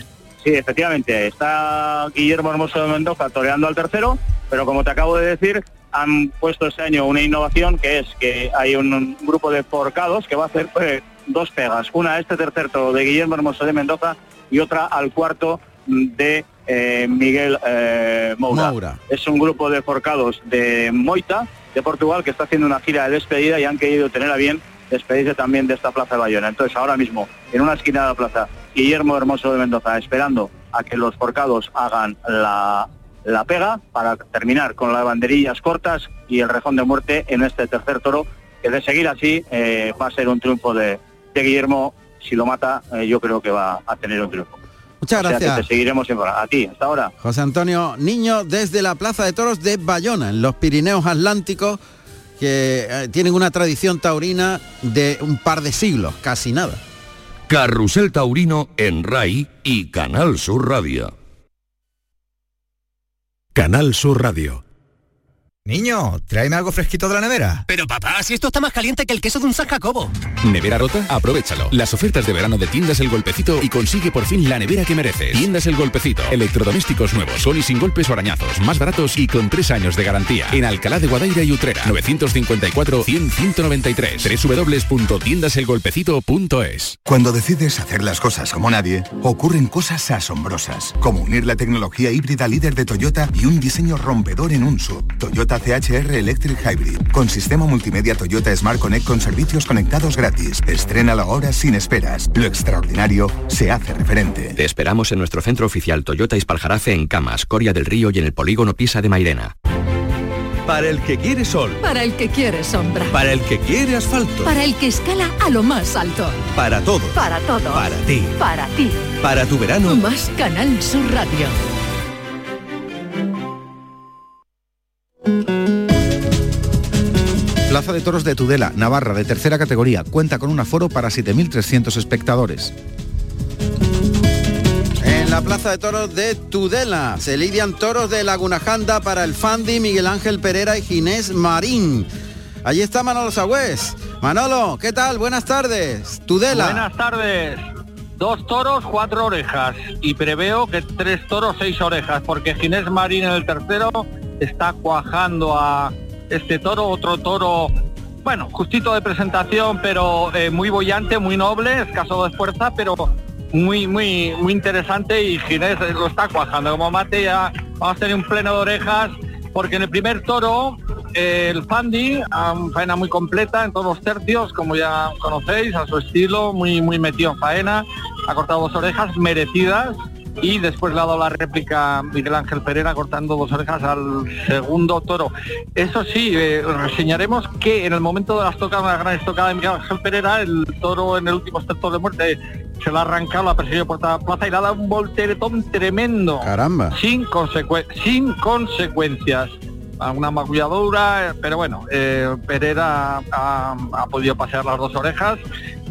sí, efectivamente. Está Guillermo Hermoso de Mendoza toreando al tercero, pero como te acabo de decir, han puesto este año una innovación que es que hay un, un grupo de forcados que va a hacer eh, dos pegas. Una a este tercer toro de Guillermo Hermoso de Mendoza y otra al cuarto de eh, Miguel eh, Moura. Moura. Es un grupo de forcados de Moita, de Portugal, que está haciendo una gira de despedida y han querido tener a bien despedirse también de esta plaza de Bayona. Entonces ahora mismo, en una esquina de la plaza, Guillermo Hermoso de Mendoza, esperando a que los forcados hagan la, la pega para terminar con las banderillas cortas y el rejón de muerte en este tercer toro, que de seguir así eh, va a ser un triunfo de, de Guillermo. Si lo mata, eh, yo creo que va a tener un triunfo. Muchas O sea que gracias. te seguiremos informando. A ti, hasta ahora. José Antonio Niño desde la Plaza de Toros de Bayona, en los Pirineos Atlánticos, que eh, tienen una tradición taurina de un par de siglos, casi nada. Carrusel Taurino en RAI y Canal Sur Radio. Canal Sur Radio. Niño, tráeme algo fresquito de la nevera. Pero papá, si esto está más caliente que el queso de un San Jacobo. ¿Nevera rota? Aprovechalo. Las ofertas de verano de Tiendas El Golpecito y consigue por fin la nevera que mereces. Tiendas El Golpecito. Electrodomésticos nuevos, son y sin golpes o arañazos, más baratos y con tres años de garantía. En Alcalá de Guadaira y Utrera. 954-100-193. www.tiendaselgolpecito.es Cuando decides hacer las cosas como nadie, ocurren cosas asombrosas, como unir la tecnología híbrida líder de Toyota y un diseño rompedor en un sub. Toyota CHR Electric Hybrid, con sistema multimedia Toyota Smart Connect con servicios conectados gratis. Estrénalo ahora sin esperas. Lo extraordinario se hace referente. Te esperamos en nuestro centro oficial Toyota Ispaljarafe en Camas, Coria del Río y en el polígono Pisa de Mairena. Para el que quiere sol, Para el que quiere sombra. para el que quiere asfalto, Para el que escala a lo más alto. para todo. Para todo. Para ti. Para ti. Para tu verano. Más Canal Sur Radio. Plaza de Toros de Tudela, Navarra, de tercera categoría, cuenta con un aforo para 7.300 espectadores. En la Plaza de Toros de Tudela se lidian toros de Laguna Janda para el Fandi, Miguel Ángel Pereira y Ginés Marín. Allí está Manolo Sagüez. Manolo, ¿qué tal? Buenas tardes. Tudela. Buenas tardes. Dos toros, cuatro orejas. Y preveo que tres toros, seis orejas, porque Ginés Marín en el tercero está cuajando a este toro, otro toro, bueno, justito de presentación, pero eh, muy bollante, muy noble, escaso de fuerza, pero muy, muy, muy interesante y Ginés lo está cuajando. Como mate ya vamos a tener un pleno de orejas, porque en el primer toro eh, el Fandi, faena muy completa en todos los tercios, como ya conocéis, a su estilo, muy, muy metido en faena, ha cortado dos orejas merecidas y después le ha dado la réplica Miguel Ángel Pereira cortando dos orejas al segundo toro. Eso sí, eh, reseñaremos que en el momento de las tocadas, una gran estocada de Miguel Ángel Pereira, el toro en el último estado de muerte se lo ha arrancado, la ha perseguido por la plaza y le ha dado un volteretón tremendo. Caramba. Sin, consecu- sin consecuencias. Una magulladura, pero bueno, eh, Pereira ha, podido pasear las dos orejas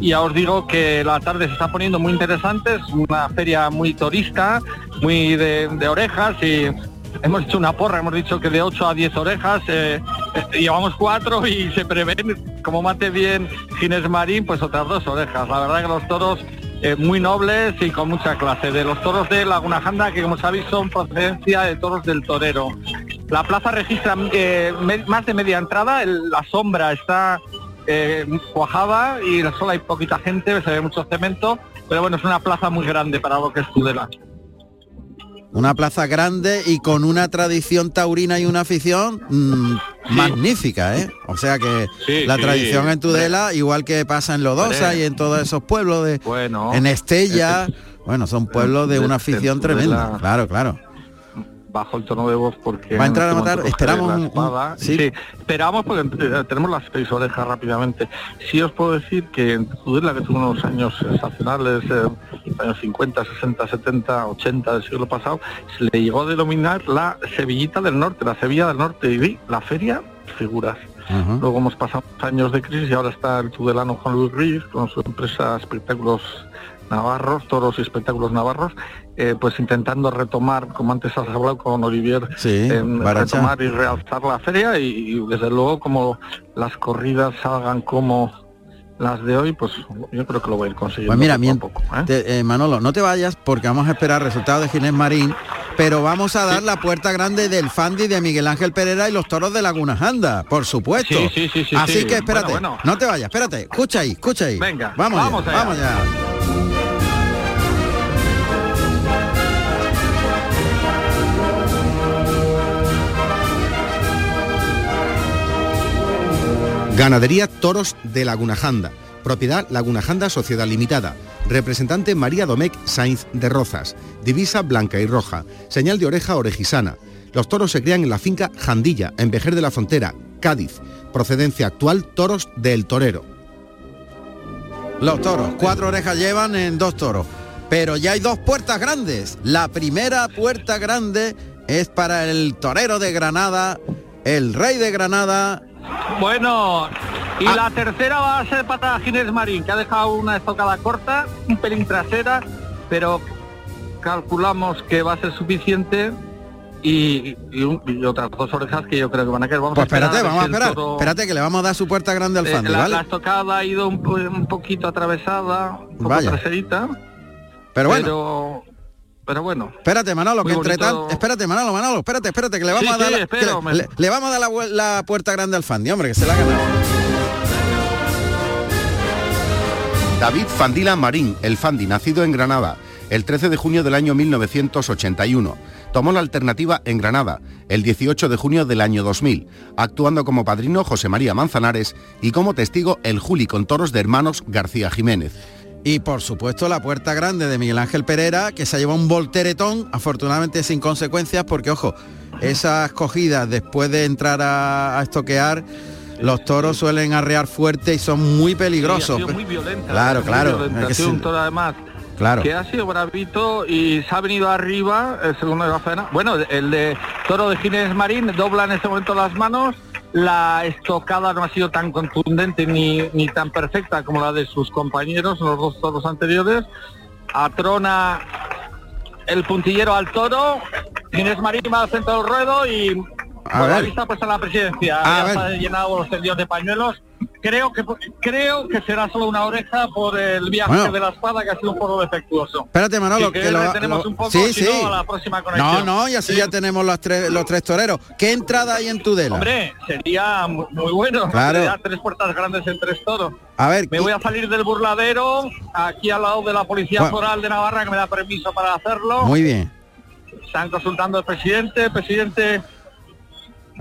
y ya os digo que la tarde se está poniendo muy interesante, es una feria muy turista, muy de, orejas y hemos hecho una porra, hemos dicho que de 8 a 10 orejas, eh, eh, llevamos cuatro y se prevén, como mate bien Ginés Marín, pues otras dos orejas. La verdad que los toros eh, muy nobles y con mucha clase. De los toros de Laguna Janda, que como sabéis son procedencia de toros del torero. La plaza registra eh, más de media entrada, el- la sombra está eh, cuajada y solo hay poquita gente, se ve mucho cemento, pero bueno, es una plaza muy grande para lo que es Tudela. Una plaza grande y con una tradición taurina y una afición mm, magnífica, ¿eh? O sea que Sí, la sí, tradición en Tudela, igual que pasa en Lodosa y en todos esos pueblos de Bueno, en Estella, bueno, son pueblos de una afición tremenda. Claro, claro. Bajo el tono de voz porque Va a en entrar este a matar, momento esperamos la espada. sí. esperamos porque eh, tenemos las seis orejas rápidamente sí os puedo decir que en Tudela que tuvo unos años sensacionales eh, años 50 60 70 80 del siglo pasado se le llegó a denominar la Sevillita del Norte la Sevilla del Norte y vi la feria figuras Luego hemos pasado años de crisis y ahora está el tudelano Juan Luis Ruiz con su empresa Espectáculos Navarros, Toros y Espectáculos Navarros, eh, pues intentando retomar, como antes has hablado con Olivier, Sí, retomar y realzar la feria y, y desde luego como las corridas salgan como las de hoy, pues yo creo que lo voy a ir consiguiendo. Pues mira, poco poco, ¿eh? te- eh, Manolo, no te vayas porque vamos a esperar resultados de Ginés Marín, pero vamos a dar la puerta grande del Fandi de Miguel Ángel Pereira y los toros de Laguna Janda, por supuesto. Sí, sí, sí, sí, Así sí. que espérate, Bueno, bueno. no te vayas, espérate, escucha ahí, escucha ahí. Venga, vamos, vamos ya, allá. vamos ya. Ganadería Toros de Laguna Janda. Propiedad Laguna Janda Sociedad Limitada. Representante María Domecq Sainz de Rozas. Divisa blanca y roja. Señal de oreja orejisana. Los toros se crían en la finca Jandilla, en Vejer de la Frontera, Cádiz. Procedencia actual Toros del Torero. Los toros, cuatro orejas llevan en dos toros. Pero ya hay dos puertas grandes. La primera puerta grande es para el torero de Granada, el rey de Granada. Bueno, y Ah. la tercera va a ser para Ginés Marín, que ha dejado una estocada corta, un pelín trasera, pero calculamos que va a ser suficiente y, y un- y otras dos orejas que yo creo que van a quedar. Vamos Pues a esperar espérate, ver vamos a esperar. toro- Espérate que le vamos a dar su puerta grande al Eh, Fandi, la, ¿vale? la estocada ha ido un, po- un poquito atravesada, un poco Vaya. traserita. Pero bueno. Pero, pero bueno. Espérate, Manolo, que entre tanto... Espérate, Manolo, Manolo, espérate, espérate, que le vamos Sí, a dar, sí, la- espero, le- me- le, le vamos a dar la puerta grande al Fandi, hombre, que se la ha ganado. David Fandila Marín, el Fandi, nacido en Granada el 13 de junio del año 1981. Tomó la alternativa en Granada el 18 de junio del año 2000, actuando como padrino José María Manzanares y como testigo el Juli con toros de hermanos García Jiménez. Y por supuesto la puerta grande de Miguel Ángel Pereira, que se ha llevado un volteretón, afortunadamente sin consecuencias, porque ojo, esas cogidas después de entrar a, a estoquear, los toros suelen arrear fuerte y son muy peligrosos. Sí, ha sido muy violenta. Claro, claro. Ha sido un toro además Claro. que ha sido bravito y se ha venido arriba, el segundo de la faena. Bueno, el de Toro de Ginés Marín dobla en este momento las manos. La estocada no ha sido tan contundente ni, ni tan perfecta como la de sus compañeros, los dos toros anteriores. Atrona el puntillero al toro. Ginés Marín va al centro del ruedo y A por la ver. vista puesta la presidencia. A Ya ver. está llenado los tendidos de pañuelos. Creo que creo que será solo una oreja por el viaje Bueno. de la espada que ha sido un poco defectuoso. Espérate, Manolo, que que lo, tenemos lo- un poco, sí, sí. no, a la próxima No, conexión. no, y así ya tenemos los tres, los tres toreros. ¿Qué entrada hay en Tudela? Hombre, sería muy, bueno. Claro. Sería tres puertas grandes en tres toros. A ver, Me voy a salir del burladero, aquí al lado de la Policía Bueno. Foral de Navarra, que me da permiso para hacerlo. muy bien. Están consultando al presidente. Presidente.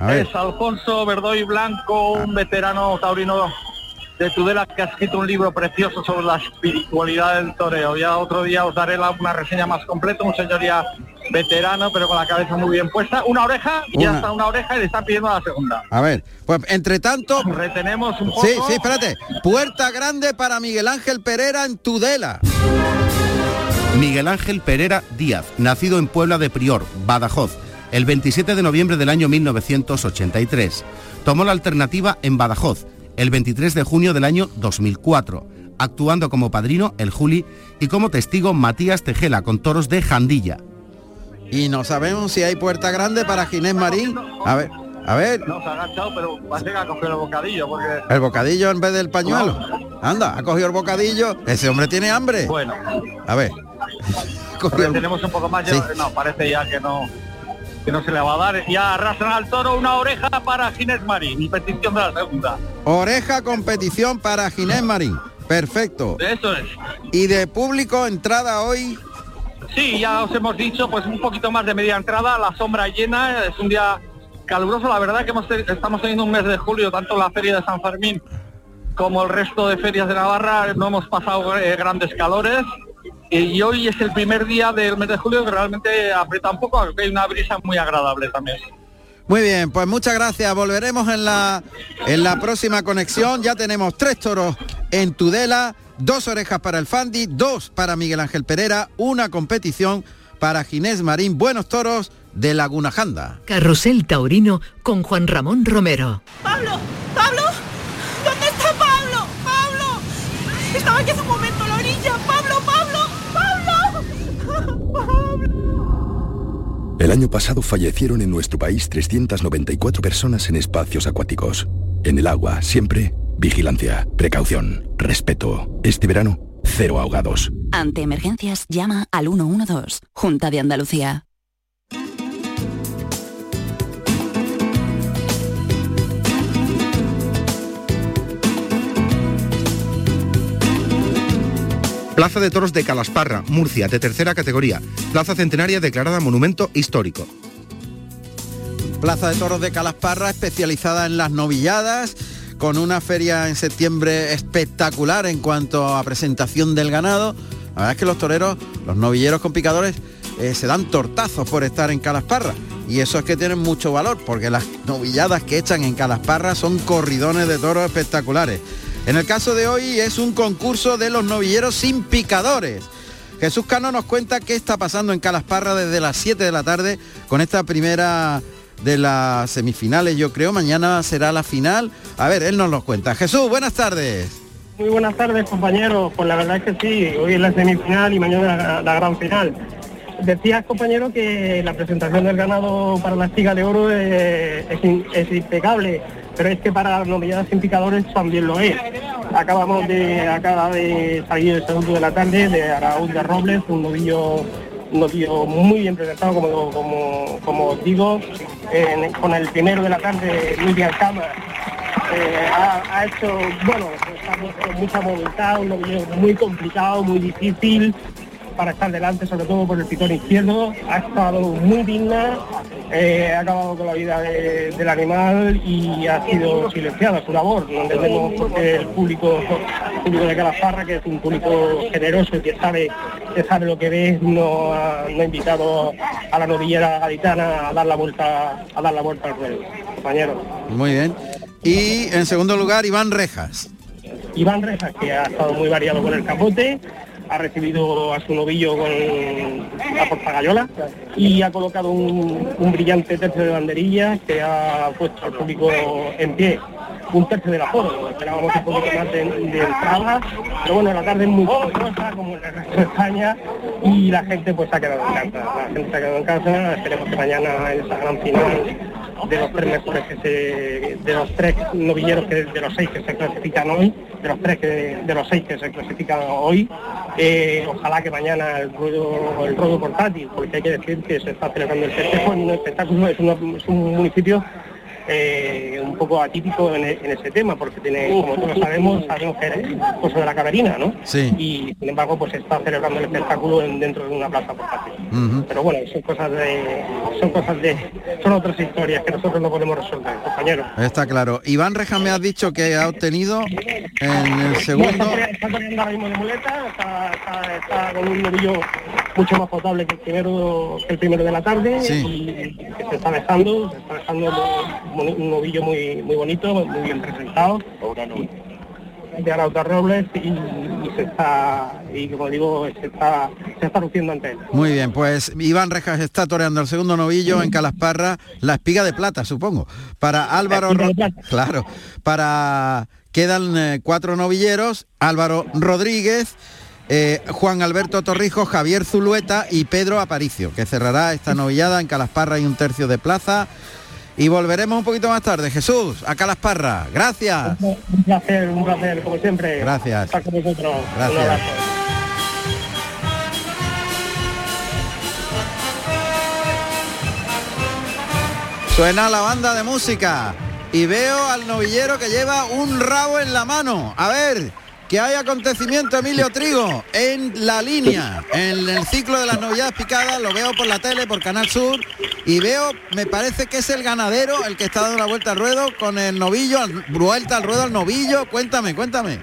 Es Alfonso Verdoy Blanco, un veterano taurino de Tudela que ha escrito un libro precioso sobre la espiritualidad del toreo. Ya otro día os daré la- una reseña más completa, un señor ya veterano, pero con la cabeza muy bien puesta. Una oreja, y ya Una. está una oreja y le están pidiendo la segunda. A ver, pues entre tanto... Retenemos un poco. Sí, sí, espérate. Puerta grande para Miguel Ángel Pereira en Tudela. Miguel Ángel Pereira Díaz, nacido en Puebla de Prior, Badajoz, el 27 de noviembre del año 1983. Tomó la alternativa en Badajoz, el 23 de junio del año 2004, actuando como padrino el Juli y como testigo Matías Tejela con toros de Jandilla. Y no sabemos si hay puerta grande para Ginés Marín. A ver, a ver, No se ha agachado, pero parece que ha cogido el bocadillo, porque... el bocadillo en vez del pañuelo. Anda, ha cogido el bocadillo. Ese hombre tiene hambre. Bueno, A ver. Cogió tenemos un poco más. Sí. No, parece ya que no que no se le va a dar. Ya arrasan al toro una oreja para Ginés Marín y petición de la segunda. Oreja competición para Ginés Marín. Perfecto. Eso es. Y de público entrada hoy. Sí, ya os hemos dicho, pues un poquito más de media entrada, la sombra llena, es un día caluroso, la verdad que hemos estamos teniendo un mes de julio, tanto la feria de San Fermín como el resto de ferias de Navarra, no hemos pasado eh, grandes calores. Y hoy es el primer día del mes de julio que realmente aprieta un poco, aunque hay una brisa muy agradable también. Muy bien, pues muchas gracias. Volveremos en la en la próxima conexión. Ya tenemos tres toros en Tudela, dos orejas para el Fandi, dos para Miguel Ángel Pereira, una competición para Ginés Marín. Buenos toros de Laguna Janda. Carrusel Taurino con Juan Ramón Romero. ¡Pablo! ¡Pablo! ¿Dónde está Pablo? ¡Pablo! Estaba aquí hace un momento a la orilla. ¡Pablo, Pablo! ¡Pablo! El año pasado fallecieron en nuestro país 394 personas en espacios acuáticos. En el agua, siempre, vigilancia, precaución, respeto. Este verano, cero ahogados. Ante emergencias, llama al 112, Junta de Andalucía. Plaza de Toros de Calasparra, Murcia, de tercera categoría. Plaza Centenaria declarada Monumento Histórico. Plaza de Toros de Calasparra, especializada en las novilladas, con una feria en septiembre espectacular en cuanto a presentación del ganado. La verdad es que los toreros, los novilleros con picadores, eh, se dan tortazos por estar en Calasparra. Y eso es que tienen mucho valor, porque las novilladas que echan en Calasparra son corridones de toros espectaculares. En el caso de hoy es un concurso de los novilleros sin picadores. Jesús Cano nos cuenta qué está pasando en Calasparra desde las 7 de la tarde con esta primera de las semifinales, yo creo. Mañana será la final. A ver, él nos lo cuenta. Jesús, buenas tardes. Muy buenas tardes, compañeros. Pues la verdad es que sí, hoy es la semifinal y mañana la, gran final. Decías, compañero, que la presentación del ganado para la Estiga de Oro es impecable, pero es que para las novilladas sin picadores también lo es. Acabamos de, acaba de salir el segundo de la tarde de Araúz de Robles, un novillo, un novillo muy bien presentado, como, como, como digo, con el primero de la tarde, Miriam Cama, eh, ha, hecho, bueno, pues ha puesto mucha voluntad, un novillo muy complicado, muy difícil para estar delante, sobre todo por el pitón izquierdo. Ha estado muy digna, eh, ha acabado con la vida de- del animal y ha sido silenciada su labor. No entendemos porque el público, el público de Calasparra, que es un público generoso y que sabe, que sabe lo que ve, no ha, no ha invitado a la novillera gaditana a dar la vuelta, a dar la vuelta al ruedo, compañero. Muy bien. Y en segundo lugar, Iván Rejas. Iván Rejas, que ha estado muy variado con el capote, ha recibido a su novillo con la portagayola y ha colocado un, brillante tercio de banderillas que ha puesto al público en pie. Un tercio del aforo, esperábamos un poquito más de, entrada, pero bueno, la tarde es muy calurosa como en el resto de España y la gente pues ha quedado en casa. La gente se ha quedado en casa, esperemos que mañana en esa gran final de los tres mejores que se, de los tres novilleros que de los seis que se clasifican hoy, de los tres que de los seis que se clasifican hoy, eh, ojalá que mañana el ruedo, el portátil, porque hay que decir que se está celebrando el festejo en un espectáculo, es, es un municipio eh, un poco atípico en, e- en ese tema, porque tiene, como todos sabemos, sabemos que es cosa de la caberina, ¿no? Sí. Y sin embargo, pues está celebrando el espectáculo en- dentro de una plaza portátil. Ujú. Pero bueno, son cosas de, son cosas de, son otras historias que nosotros no podemos resolver, compañeros. Está claro. Iván Reja me ha dicho que ha obtenido en el segundo. está, corriendo ahora mismo de muleta, está, está- está con un novillo mucho más potable que el primero, que el primero de la tarde Sí. y que se está dejando, se está dejando un, novillo muy, muy bonito, muy bien presentado. de Arauta Robles y, y se está y como digo se está se está luciendo ante él. Muy bien, pues Iván Rejas está toreando el segundo novillo en Calasparra, la espiga de plata, supongo. Para Álvaro Ro- Claro, para quedan eh, cuatro novilleros, Álvaro Rodríguez, eh, Juan Alberto Torrijos, Javier Zulueta y Pedro Aparicio, que cerrará esta novillada en Calasparra y un tercio de plaza. Y volveremos un poquito más tarde. Jesús, a Calasparra. Gracias. Un placer, un placer, como siempre. Gracias. Estar con vosotros. Gracias. Suena la banda de música y veo al novillero que lleva un rabo en la mano. A ver, que hay acontecimiento, Emilio Trigo, en la línea, en el ciclo de las novilladas picadas, lo veo por la tele, por Canal Sur, y veo, me parece que es el ganadero el que está dando la vuelta al ruedo con el novillo, al- vuelta al ruedo al novillo. Cuéntame, cuéntame.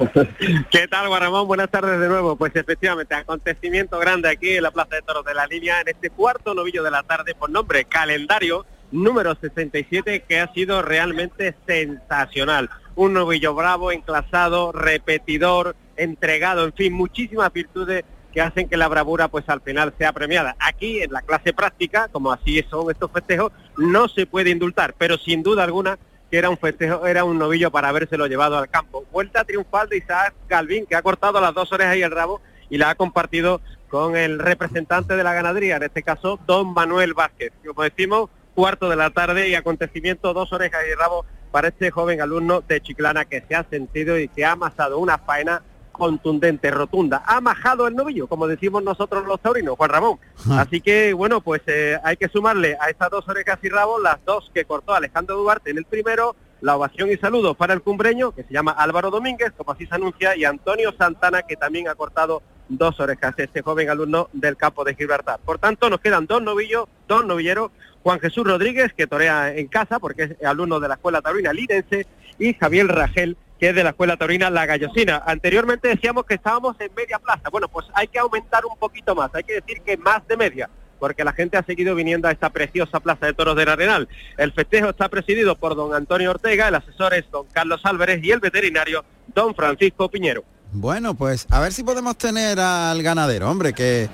(laughs) ¿Qué tal, Guaramón? Buenas tardes de nuevo. Pues efectivamente, acontecimiento grande aquí en la Plaza de Toros de la Línea, en este cuarto novillo de la tarde por nombre Calendario número 67, que ha sido realmente sensacional. Un novillo bravo, enclasado, repetidor, entregado, en fin, muchísimas virtudes que hacen que la bravura pues al final sea premiada. Aquí en la clase práctica, como así son estos festejos, no se puede indultar, pero sin duda alguna que era un festejo, era un novillo para habérselo llevado al campo. Vuelta triunfal de Isaac Galvín, que ha cortado las dos orejas y el rabo y la ha compartido con el representante de la ganadería, en este caso, don Manuel Vázquez. Como decimos, cuarto de la tarde y acontecimiento, dos orejas y rabo para este joven alumno de Chiclana que se ha sentido y que ha amasado una faena contundente, rotunda. Ha majado el novillo, como decimos nosotros los taurinos, Juan Ramón. Así que, bueno, pues eh, hay que sumarle a estas dos orejas y rabos las dos que cortó Alejandro Duarte en el primero, la ovación y saludos para el cumbreño, que se llama Álvaro Domínguez, como así se anuncia, y Antonio Santana, que también ha cortado dos orejas, este joven alumno del campo de Gibraltar. Por tanto, nos quedan dos novillos, dos novilleros, Juan Jesús Rodríguez, que torea en casa, porque es alumno de la Escuela Taurina Lidense, y Javier Ragel, que es de la Escuela Taurina La Gallosina. Anteriormente decíamos que estábamos en media plaza. Bueno, pues hay que aumentar un poquito más, hay que decir que más de media, porque la gente ha seguido viniendo a esta preciosa Plaza de Toros del Arenal. El festejo está presidido por don Antonio Ortega, el asesor es don Carlos Álvarez y el veterinario don Francisco Piñero. Bueno, pues a ver si podemos tener al ganadero, hombre, que,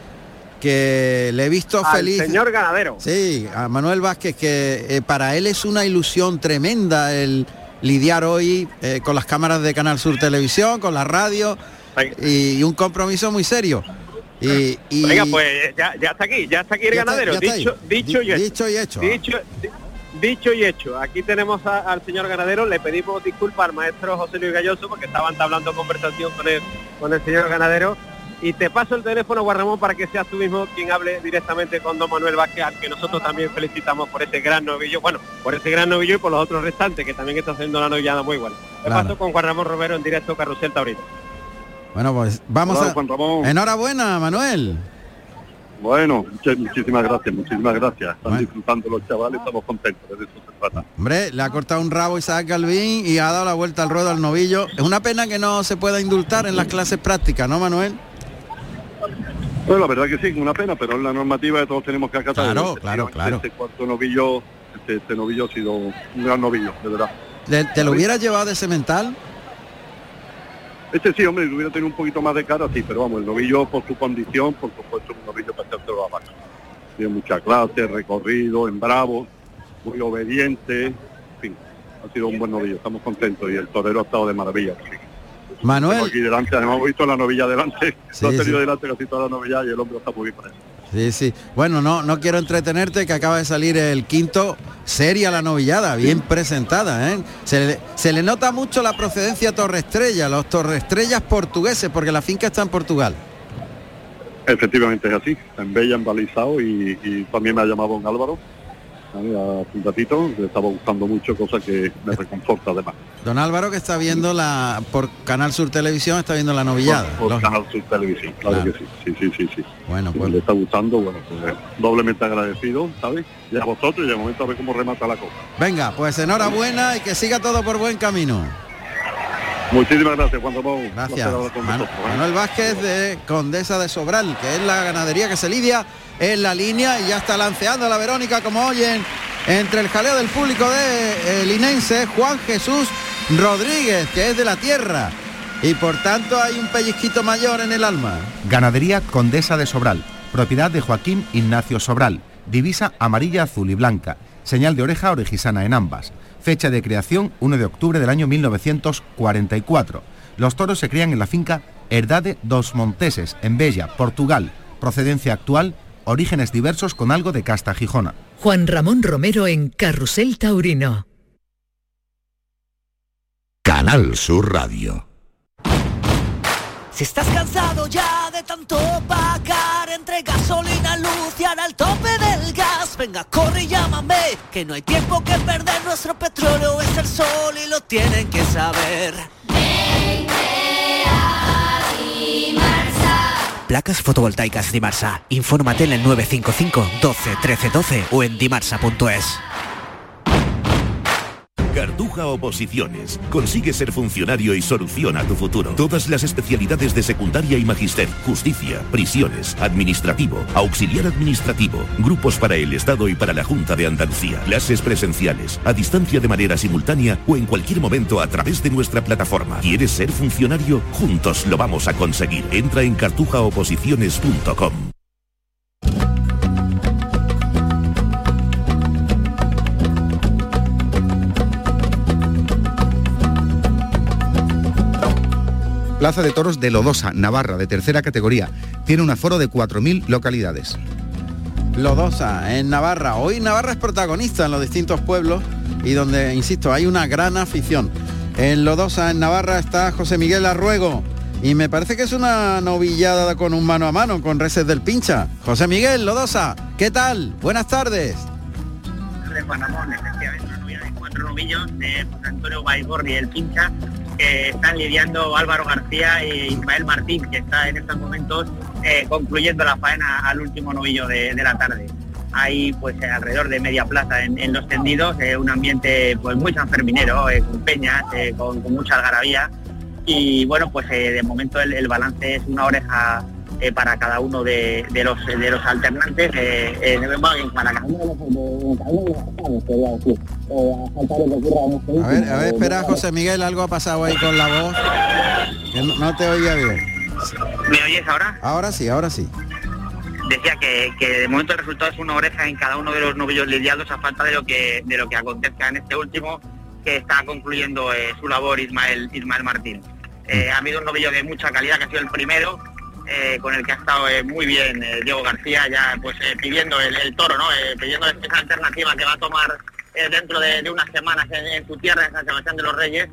que le he visto Al feliz. señor ganadero. Sí, a Manuel Vázquez, que eh, para él es una ilusión tremenda el lidiar hoy eh, con las cámaras de Canal Sur Televisión, con la radio y, y un compromiso muy serio. Y, pues ya, ya está aquí, ya está aquí el Ya ganadero. está dicho, dicho, Di- y hecho. dicho y hecho. Dicho, di- dicho y hecho. Aquí tenemos a- al señor ganadero. Le pedimos disculpas al maestro José Luis Galloso porque estaban hablando conversación con el, con el señor ganadero. Y te paso el teléfono, Guarramón, para que seas tú mismo quien hable directamente con don Manuel Vázquez, al que nosotros también felicitamos por ese gran novillo, bueno, por ese gran novillo y por los otros restantes, que también está haciendo una novillada muy buena. Te Claro. paso con Juan Ramón Romero en directo Carrusel Taurino. Bueno, pues vamos Hola, a... Juan Ramón. Enhorabuena, Manuel. Bueno, muchas- muchísimas gracias, muchísimas gracias. Están disfrutando los chavales, estamos contentos, de eso se trata. Hombre, le ha cortado un rabo Isaac Galvín y ha dado la vuelta al ruedo al novillo. Es una pena que no se pueda indultar en las clases prácticas, ¿no, Manuel? Bueno, la verdad que sí, una pena, pero es la normativa que todos tenemos que acatar. Claro, Efectivamente, claro, claro. Este cuarto novillo, este, este novillo ha sido un gran novillo, de verdad. ¿Te, te lo hubieras llevado de semental? Este sí, hombre, hubiera tenido un poquito más de cara, sí, pero vamos, el novillo por su condición, por supuesto, un novillo para echárselo a vaca. Tiene mucha clase, recorrido, en bravo, muy obediente, en fin, ha sido un buen novillo, estamos contentos y el torero ha estado de maravilla. sí. Manuel. Tengo aquí delante, además hemos visto la novilla delante, Sí, lo ha tenido sí. delante casi toda la novilla y el hombre está muy bien con eso. Sí, sí. Bueno, no, no quiero entretenerte que acaba de salir el quinto seria la novillada, bien presentada, ¿eh? Se le, se le nota mucho la procedencia Torreestrella, los Torreestrellas portugueses, porque la finca está en Portugal. Efectivamente es así, en Bella, en Balizao y, y también me ha llamado don Álvaro, ¿vale? hace un ratito, le estaba gustando mucho, cosa que me reconforta además. Don Álvaro que está viendo la por Canal Sur Televisión está viendo la novillada. Por, por. Canal Sur Televisión, claro, Claro. que sí, sí, sí, sí, sí. Bueno, pues le está gustando, bueno, pues doblemente agradecido, ¿sabes? Y a vosotros y de momento a ver cómo remata la cosa. venga, pues enhorabuena y que siga todo por buen camino. Muchísimas gracias, Juan Ramón. Gracias. ¿eh? Manuel Vázquez de Condesa de Sobral, que es la ganadería que se lidia en la línea y ya está lanceando la Verónica, como oyen, entre el jaleo del público de eh, linense, Juan Jesús Rodríguez, que es de la tierra. Y por tanto hay un pellizquito mayor en el alma. Ganadería Condesa de Sobral, propiedad de Joaquín Ignacio Sobral, divisa amarilla, azul y blanca, señal de oreja orejisana en ambas. Fecha de creación 1 de octubre del año 1944. Los toros se crían en la finca Herdade dos Monteses, en Bella, Portugal. Procedencia actual, orígenes diversos con algo de casta gijona. Juan Ramón Romero en Carrusel Taurino. Canal Sur Radio. Si estás cansado ya de tanto pagar entre gasolina, luz y ahora el tope del gas, venga, corre y llámame, que no hay tiempo que perder, nuestro petróleo es el sol y lo tienen que saber. Placas fotovoltaicas Dimarsa. Infórmate en el 955 12 13 12 o en dimarsa.es. Cartuja Oposiciones. Consigue ser funcionario y soluciona tu futuro. Todas las especialidades de secundaria y magister, justicia, prisiones, administrativo, auxiliar administrativo, grupos para el Estado y para la Junta de Andalucía, clases presenciales, a distancia de manera simultánea o en cualquier momento a través de nuestra plataforma. ¿Quieres ser funcionario? Juntos lo vamos a conseguir. Entra en cartujaoposiciones.com. Plaza de Toros de Lodosa, Navarra, de tercera categoría. Tiene un aforo de 4.000 localidades. Lodosa, en Navarra. Hoy Navarra es protagonista en los distintos pueblos y donde, insisto, hay una gran afición. En Lodosa, en Navarra, está José Miguel Arruego. Y me parece que es una novillada con un mano a mano con reses del pincha. José Miguel, Lodosa, ¿qué tal? Buenas tardes. de Juan Ramón, efectivamente, una novia de cuatro novillos de José Antonio Baigorri, el pincha, están lidiando Álvaro García e Ismael Martín, que está en estos momentos eh, concluyendo la faena al último novillo de, la tarde. Hay pues eh, alrededor de media plaza en, los tendidos, eh, un ambiente pues muy sanferminero, con peñas, con, mucha algarabía. Y bueno, pues de momento el balance es una oreja eh, para cada uno de, de los de los alternantes eh, eh, para cada uno de los. Eh, a ver, a ver, espera, José Miguel, algo ha pasado ahí con la voz. No, no te oía bien. ¿Me oyes ahora? Ahora sí, ahora sí. Decía que, que de momento el resultado es una oreja en cada uno de los novillos lidiados a falta de lo que de lo que acontezca en este último que está concluyendo eh, su labor Ismael Ismael Martín. Eh, ha habido un novillo de mucha calidad que ha sido el primero eh, con el que ha estado eh, muy bien eh, Diego García ya pues pidiendo el, toro, ¿no? Pidiendo esa alternativa que va a tomar dentro de, unas semanas en, su tierra, en San Sebastián de los Reyes,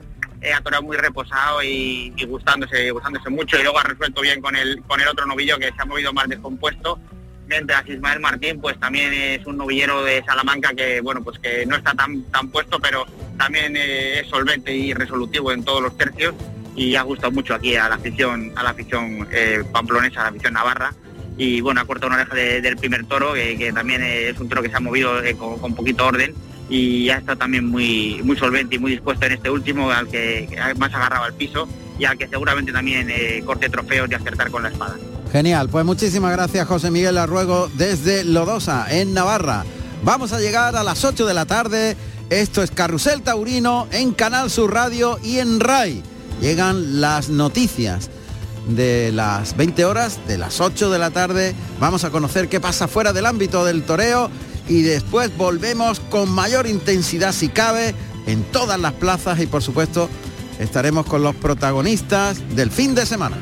ha torado muy reposado y, y gustándose, gustándose mucho y luego ha resuelto bien con el, con el otro novillo que se ha movido más descompuesto. Mientras Ismael Martín pues también es un novillero de Salamanca que bueno pues que no está tan, tan puesto pero también es solvente y resolutivo en todos los tercios y ha gustado mucho aquí a la afición, a la afición eh, pamplonesa, a la afición navarra. Y bueno, ha cortado una oreja de- del primer toro, que, también es un toro que se ha movido eh, con, con poquito orden y ha estado también muy, muy solvente y muy dispuesto en este último, al que, más agarraba al piso y al que seguramente también eh, corte trofeos y acertar con la espada. Genial, pues muchísimas gracias José Miguel Arruego desde Lodosa, en Navarra. Vamos a llegar a las 8 de la tarde. Esto es Carrusel Taurino en Canal Sur Radio y en RAI. Llegan las noticias de las 20 horas, de las 8 de la tarde. Vamos a conocer qué pasa fuera del ámbito del toreo y después volvemos con mayor intensidad si cabe en todas las plazas y por supuesto estaremos con los protagonistas del fin de semana.